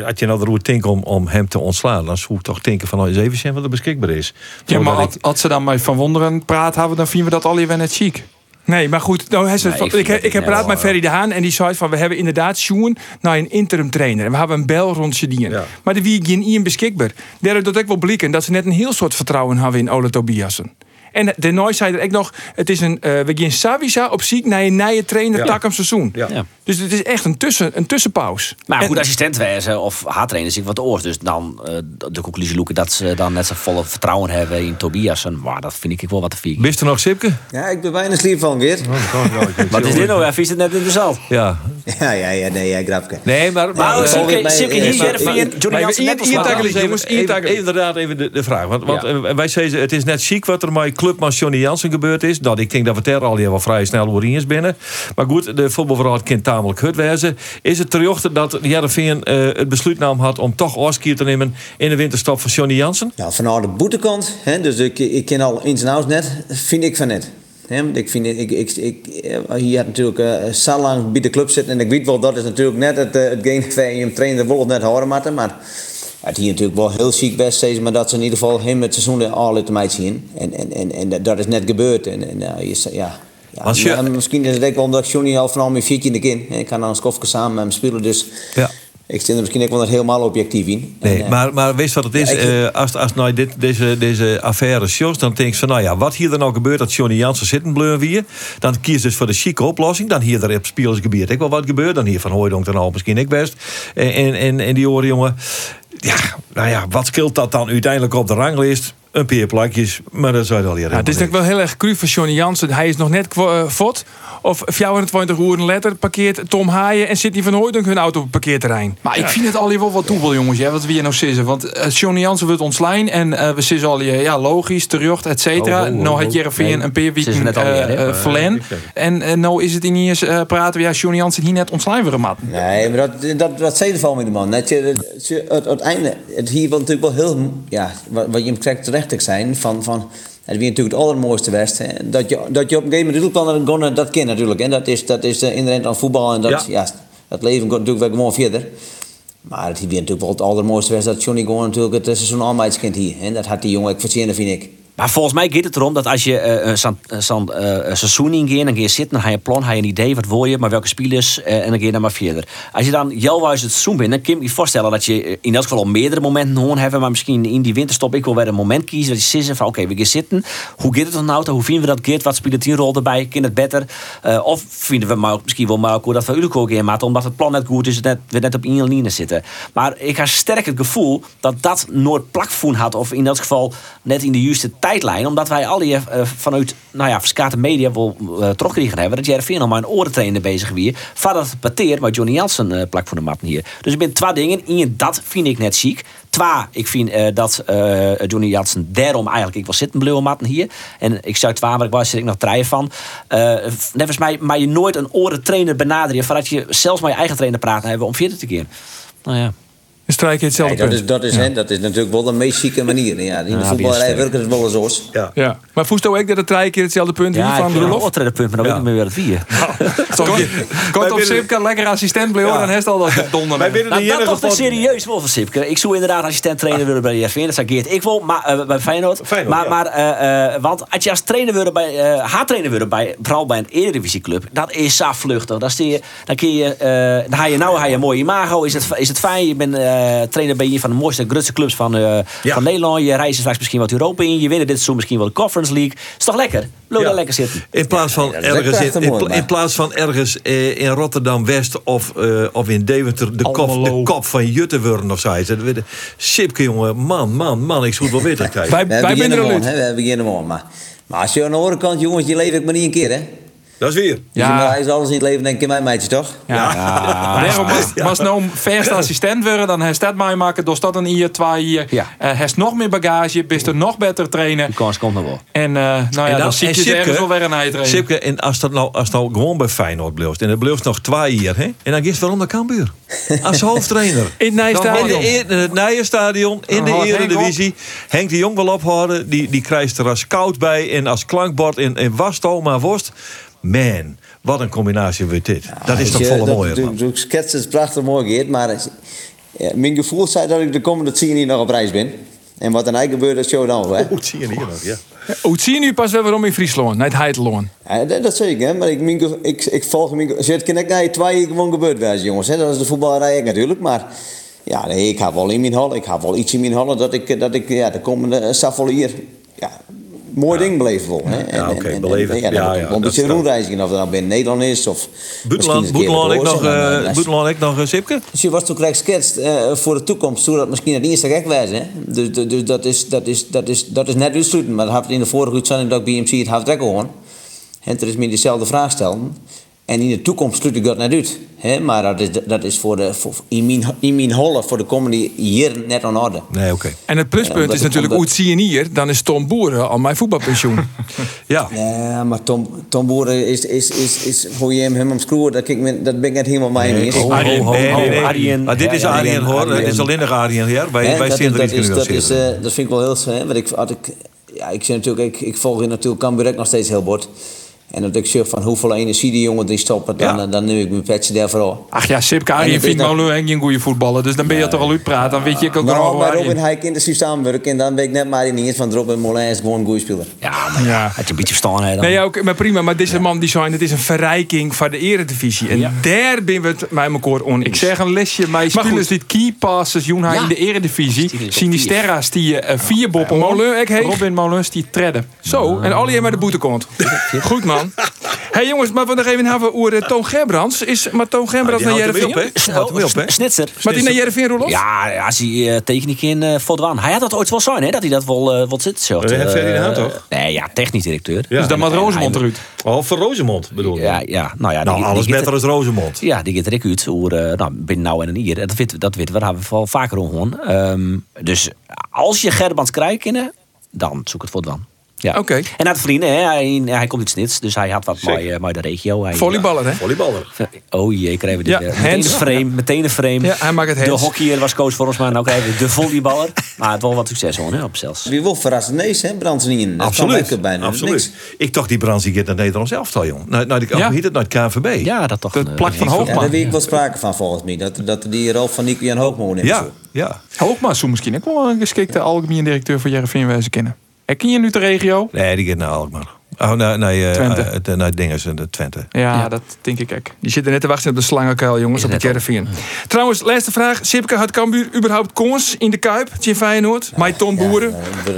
Had je nou de route denken om, om hem te ontslaan, dan zou ik toch denken van nou, eens even zien wat er beschikbaar is. Ja, maar als, ze dan met Van Wonderen praat hebben, dan vinden we dat alweer net chic. Nee, maar goed. Nou, hij zei Nee, van- ik ik, heb- ik praat met Ferry de Haan en die zei van... we hebben inderdaad Sjoen naar een interim trainer. En we hebben een bel rond je dien. Ja. Maar de wie geen Ian beschikbaar. Daardoor dat ik wel blikken dat ze net een heel soort vertrouwen hebben in Ole Tobiasen. En de Nooi zei er ook nog... het is een, eh we gaan Savisa op ziek naar een nieuwe trainer Ja. tak hem seizoen. Ja. Ja. Dus het is echt een, tussen, een tussenpauze. Maar En- goed, assistent wezen of haattrainer is ik wat oors. Dus dan eh, de conclusie loeken dat ze dan net zo volle vertrouwen hebben in Tobias. En maar dat vind ik wel wat te vier. Wist er nog Sipke? Ja, ik ben bijna sliep van weer. Wat is dit nou? Ja, vies het net interessant. Ja. Ja, ja, ja, nee, ja, grapje. Nee, maar... Nou, eh, Sipke, bij- Sipke eh, hier, maar- maar- Johnny maar Jansen net even inderdaad even de, vraag. Want, eh, wij zeggen, het is net chic wat er met clubman Johnny Jansen gebeurd is. Nou, ik denk dat we er al hier wel vrij snel eens binnen. Maar goed, de voetbalverhaal kan tamelijk wezen. Is het terjochten dat Jereveen eh het besluit nam had om toch Oskier te nemen in de winterstop van Johnny Jansen? Ja, vanuit de boetekant, hè, dus ik, ik ken al ins en net, vind ik van net. Want ik vind, ik, ik, ik, eh, hier natuurlijk eh zo lang bij de club zitten en ik weet wel, dat is natuurlijk net het, eh, hetgeen je hem trainer wil net moeten, maar het hier natuurlijk wel heel ziek best steeds, maar dat ze in ieder geval hem het seizoen al uit de meid zien. En, en, en, en dat- is net gebeurd. En, je, ja, ja, Als je- ja, misschien is het ook wel omdat Johnny al vanaf mijn viertje in de kin. Ik kan dan een skofje samen met hem spelen, dus Ja. Ik zit er misschien ook wel helemaal objectief in. Nee, En, eh, maar, maar weet je wat het is? Ja, ik- Eh, als als nou dit, deze, deze affaire shows, dan denk je van, nou ja, wat hier dan nou gebeurt dat Johnny Jansen zitten bleuren weer, dan kies dus voor de chique oplossing. Dan hier er op spelersgebied ook wel wat gebeurt. Dan hier van Hooydonk dan al misschien ik best. En, en, en, en die oren jongen. Ja, nou ja, wat scheelt dat dan uiteindelijk op de ranglijst? Een paar plakjes, maar dat zou je al hier Ja, het is natuurlijk wel heel erg cru voor Johnny Jansen. Hij is nog net eh, fot. Of 24 uur letter parkeert Tom Haaien en Sidney van Hooydonk hun auto op het parkeerterrein. Maar ik vind het al hier wel wat toebel, jongens. Ja, wat we hier nou zitten. Want eh, Johnny Jansen wordt ontslaan. En eh, we zitten al hier, ja, logisch, terjocht, et cetera. Oh, oh, oh, nou oh. had Jereveen Nee, een paar weken hè? uh, verlen. En nou is het in hier praten we, ja, Johnny Jansen hier net ontslaan weer mat. Nee, maar dat, dat, dat zei de van met de man. Je, dat je, het, het einde, het hier wil natuurlijk wel heel, ja, wat, wat je hem krijgt terecht te zijn, van, van het weer natuurlijk het allermooiste best. Hè. Dat, je, dat je op een gegeven moment natuurlijk wel gaan, dat kind natuurlijk. En dat is, dat is uh, inherent aan voetbal en dat, Ja. ja. dat leven gaat natuurlijk wel gewoon verder. Maar het is weer natuurlijk wel het allermooiste best dat Johnny gewoon natuurlijk het seizoen aanmaatskind hier. En dat had die jongen ook verzinnen, vind ik. Maar volgens mij gaat het erom dat als je uh, zo'n, eh, seizoen dan ga je zitten, dan ga je plan, ga je een idee, wat wil je, maar welke spelers, eh, en dan ga je dan maar verder. Als je dan jouwhuis het seizoen bent, dan kun je je voorstellen dat je eh, in elk geval al meerdere momenten gewoon hebben, maar misschien in die winterstop ik wil weer een moment kiezen dat je zegt van oké, we gaan zitten. Hoe gaat het dan nou? Hoe vinden we dat gaat? Wat speelt die rol erbij? Kan het beter? Eh, of vinden we maar misschien wel hoe dat we jullie ook in maken, omdat het plan net goed is, net, we net op één linie zitten. Maar ik heb sterk het gevoel dat dat nooit plakvoen had, of in dat geval net in de juiste tijdlijn, omdat wij al die eh, vanuit nou ja, verschillende media wel uh, teruggekregen hebben dat Jervin al maar een orentrainer bezig weer. Vader het pateert, maar Johnny Jansen uh, plak voor de mat hier. Dus ik ben twee dingen. In dat vind ik net ziek. Twee, ik vind dat Johnny Jansen daarom eigenlijk ik wil zitten blauwe matten hier. En ik zou waar, maar ik was er ik nog draaien van. Uh, als mij, maar je nooit een orentrainer benaderen voordat je zelfs met je eigen trainer praten hebben om verder te keren. Nou ja. Dan strijk je hetzelfde Nee, dat, punt. is, dat, is, hè, dat is natuurlijk wel de meest chique manier. Ja, in de Ja, voetballerij werken het wel eens zo. Ja. Ja. Maar voest ook dat het drie keer hetzelfde punt Ja, ik van Roelof? oortrainer punt, maar dan Ja. weet ik meer weer het vier. Kort op Sipke, lekker assistent blijven, Ja. dan heeft al dat donder. Wij binnen de Nou, dat toch te pod- serieus wel van Sipke. Ik zou inderdaad assistent trainer willen bij de. Dat zei Geert ik wil, maar eh, bij Feyenoord. Feyenoord, maar, ja. maar eh, eh, want als je als trainer willen bij, eh haattrainer willen bij, vooral bij een eredivisieclub, dat is zo vluchtig. Dan, zie je, dan kun je, eh, dan ga je nou je een mooie imago. Is het, is het fijn? Je bent trainer bij een van de mooiste, grootste clubs van, eh, Ja. van Nederland. Je reist straks misschien wat Europa in. Je wint dit seizoen misschien wel de Conference League. Is toch lekker? Loop Ja. daar lekker zitten. In plaats van ergens in, pla- plaats van ergens eh, in Rotterdam West of, eh, of in Deventer de kop, de kop van Jutte worden of zo. Dat weet- Sipke jongen, man, man, man, ik zou het wel weten. Kijk. Wij, We wij er uit. hè, we man. Maar, maar als je aan de andere kant, jongens, je leeft ik maar niet een keer, hè? Dat is weer. Ja. Ja. Maar hij is alles in het leven, denk ik, mijn meidje, toch? Ja. Daarom was, was nou een verste assistent worden, dan heeft dat mij maken. Dus dat een hier, twee hier. Ja. Eh, heeft nog meer bagage, best er nog beter trainen. Die kans komt nog wel. En eh, nou ja, En dan, zie je ze ergens wel weer een trainen. Sipke, en als dat nou, als nou gewoon bij Feyenoord blijft, en er blijft nog twee jaar, hè? En dan is het waarom naar Cambuur. Als hoofdtrainer. In het Dan In, Nijstadion. de, in het Nijenstadion, in Dan de Eredivisie. Henk de Jong wil ophouden. Die, die krijgt er als scout bij. En als klankbord in, in Wasto, maar worst. Man, wat een combinatie wordt dit. dat is toch je, volle dat- mooi, de- man. De skets is prachtig mooi, Geert, maar ja, mijn gevoel zei dat ik de komende tien jaar nog op reis ben. En wat er nou gebeurt, dat show dan wel, hè? Goed zie je hier nog, ja. Hoe zie je nu pas weer waarom in Friesland, naar het Heidloon? Ja, dat, dat zeker, hè? maar ik, mijn ik, ik volg mijn... kan ik naar twee jaar gewoon gebeurd jongens. Hè? Dat is de voetballerij natuurlijk, maar... Ja, nee, ik heb wel in mijn hal, ik heb wel iets in mijn hal dat ik, dat ik ja, de komende uh, Safol hier... Ja, mooi ding beleven wil. Hè? Ja, oké, beleven. Ja, Ja, ja, ja, een beetje is rondreizigen, of dat nou binnen Nederland is, of... een Boeteland, ik nog, oors. En dan, eh, Boeteland, ik nog, Sipke? dus je was toen krijg sketst eh, voor de toekomst, zou dat misschien het eerste gek wijzen. Hè? Dus, dus, dus dat, is, dat, is, dat, is, dat is net uitsluiten. Maar dat had in de vorige uitzending dat ik bij MC het had gewoon. En er is me dezelfde vraag stellen. En in de toekomst sluit ik dat net uit. Hè? Maar dat is, dat is voor de, voor, in, mijn, in mijn holle voor de komende jaren net aan orde. Nee, oké. En het pluspunt is natuurlijk, hoe zie je hier, dan is Tom Boeren al mijn voetbalpensioen. Ja. Ja, maar Tom, Tom Boeren is, is, is, is hoe je hem, hem omschroeven, dat, ik dat ben ik net helemaal mee Nee, eens. Arjen, oh, nee, nee, nee. Arjen. Maar dit is Ja, Arjen, hoor. Het is alleen nog Arjen, ja. Wij, Hè, wij dat, zien er dat, iets is, dat, is, eh, dat vind ik wel heel hè, want ik, had ik, ja, ik, zie natuurlijk, ik, ik volg hier natuurlijk Cambuur nog steeds heel bord. En dat ik zeg van hoeveel energie die jongen die stoppen, dan, Ja. eh, dan neem ik mijn petje daarvoor. Ach ja, Sipke En Arjen het is vindt en geen goede voetballer. Dus dan ben je toch al uitpraat. Dan weet je ook Maar nog bij Robin Arjen. Heijk in de systeem werken en dan ben ik net maar niet eens van Robin Molijn is gewoon een goede speler. Ja, maar ja. Je een beetje verstaan hè, dan. Nee, ja, ook, maar prima. Maar deze man die zei, het is een verrijking van de eredivisie. En Ja. daar ben we het met elkaar oneens. Ik zeg een lesje, mijn Maar spelers die key passes Ja. in de eredivisie. Is Sinisterra's die eh, vier boppen Molen, ik heet. Robin Molens die tredden. Zo, en al je met de boete komt. Goed, man. Hey, jongens, maar we nog even hebben over uh, Toon Gerbrands. Is maar Toon Gerbrands naar hem Jereveen? op, hè? Houdt hem op, hè? Snitser. Maar die naar Jereveen, Roelof? Ja, als hij uh, techniek in uh, voldwaan. Hij had dat ooit wel zijn, hè? Dat hij dat wel uh, wat zit. Zo, Eh, Ferdinand toch? Nee, ja, technisch directeur. Ja. Dus dan Rosemond hij- eruit. Oh, voor Rosemond bedoel je? Ja, ja, nou ja. Nou, die- alles beter er- als Rosemond. Ja, die gaat ook uit. Eh, nou, binnen nou en een hier. Dat weten, dat weten we, daar hebben we wel vaker om gewoon. Ehm, dus als je Gerbrands krijgt, kennen, dan zoek het van. Ja. Oké. En hij had vrienden, hè? Hij, hij komt uit Snits, dus hij had wat uh, bij de regio. Hij, Volleyballer, hè? Volleyballer. Oh jee, krijgen we dit Ja, weer. Meteen hands. een frame, meteen een frame. Ja, hij maakt het De hockeyer was coach voor ons, maar nou krijgen we de volleyballer. maar het was wel wat succes hoor, hè, op zelfs. Wie wil verrassen? Nee, hè? Brands niet in. Dat kan Absoluut. lekker bijna. Absoluut. Niks. Ik dacht die Brands die gaat naar het Nederlands elftal, jong. Naar, naar, de, Ja. hoe heet het, naar het KNVB. Ja, dat toch. Dat een, plak eh, van Ja, Hoogma. daar weet ik wel sprake van volgens mij. Dat, dat die rol van Nico Jan Hoogmoon in. Ja, ja. Hoogma zou misschien ook wel een geschikte algemeen directeur voor Jereveen wezen kennen. Herken je nu de regio? Nee, die gaat naar Alkmaar. Oh, naar, naar, eh, Twente. de- naar Dinges, de Twente. Ja, Ja. dat denk ik ook. Die zitten net te wachten op de slangenkuil, jongens, Is op het de. Jervin. Trouwens, laatste vraag. Sipke, had Cambuur überhaupt kans in de Kuip? Tje Feyenoord? Mij Tom Boeren? Ja,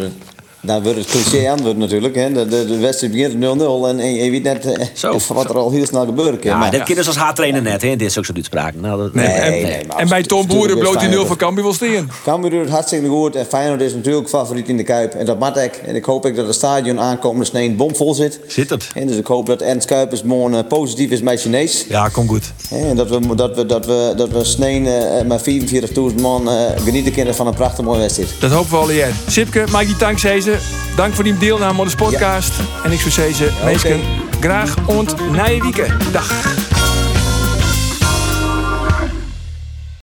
dan wordt het- cliché antwoord natuurlijk. Hè. De, de, de wedstrijd begint op 0-0 en, en je weet net eh, Zo. wat er al heel snel gebeuren kan. Ja, Maar- dat kinderen als haattrainer net, hè? Dit is ook zo'n uitspraak. Nou, dat, Nee, Nee, en, nee, maar en bij Tom Boeren bloot die is nul Feyenoord- van Cambuur wel steen. Cambuur doet het hartstikke goed en Feyenoord is natuurlijk favoriet in de Kuip. En dat mag ik. En ik hoop ook dat het stadion aankomende snee bomvol zit. Zit het? En dus ik hoop dat Ernst Kuipers morgen eh, positief is met Chinees. Ja, kom goed. Hè, En dat we, dat we, dat we, dat we snee eh, met 44.000 man genieten kunnen van een prachtig mooie wedstrijd. Dat hopen we al hier. Sipke, maak die dank Dank voor die deelname aan de podcast. En ik zou zeggen, mensen, graag ont weekend. Dag.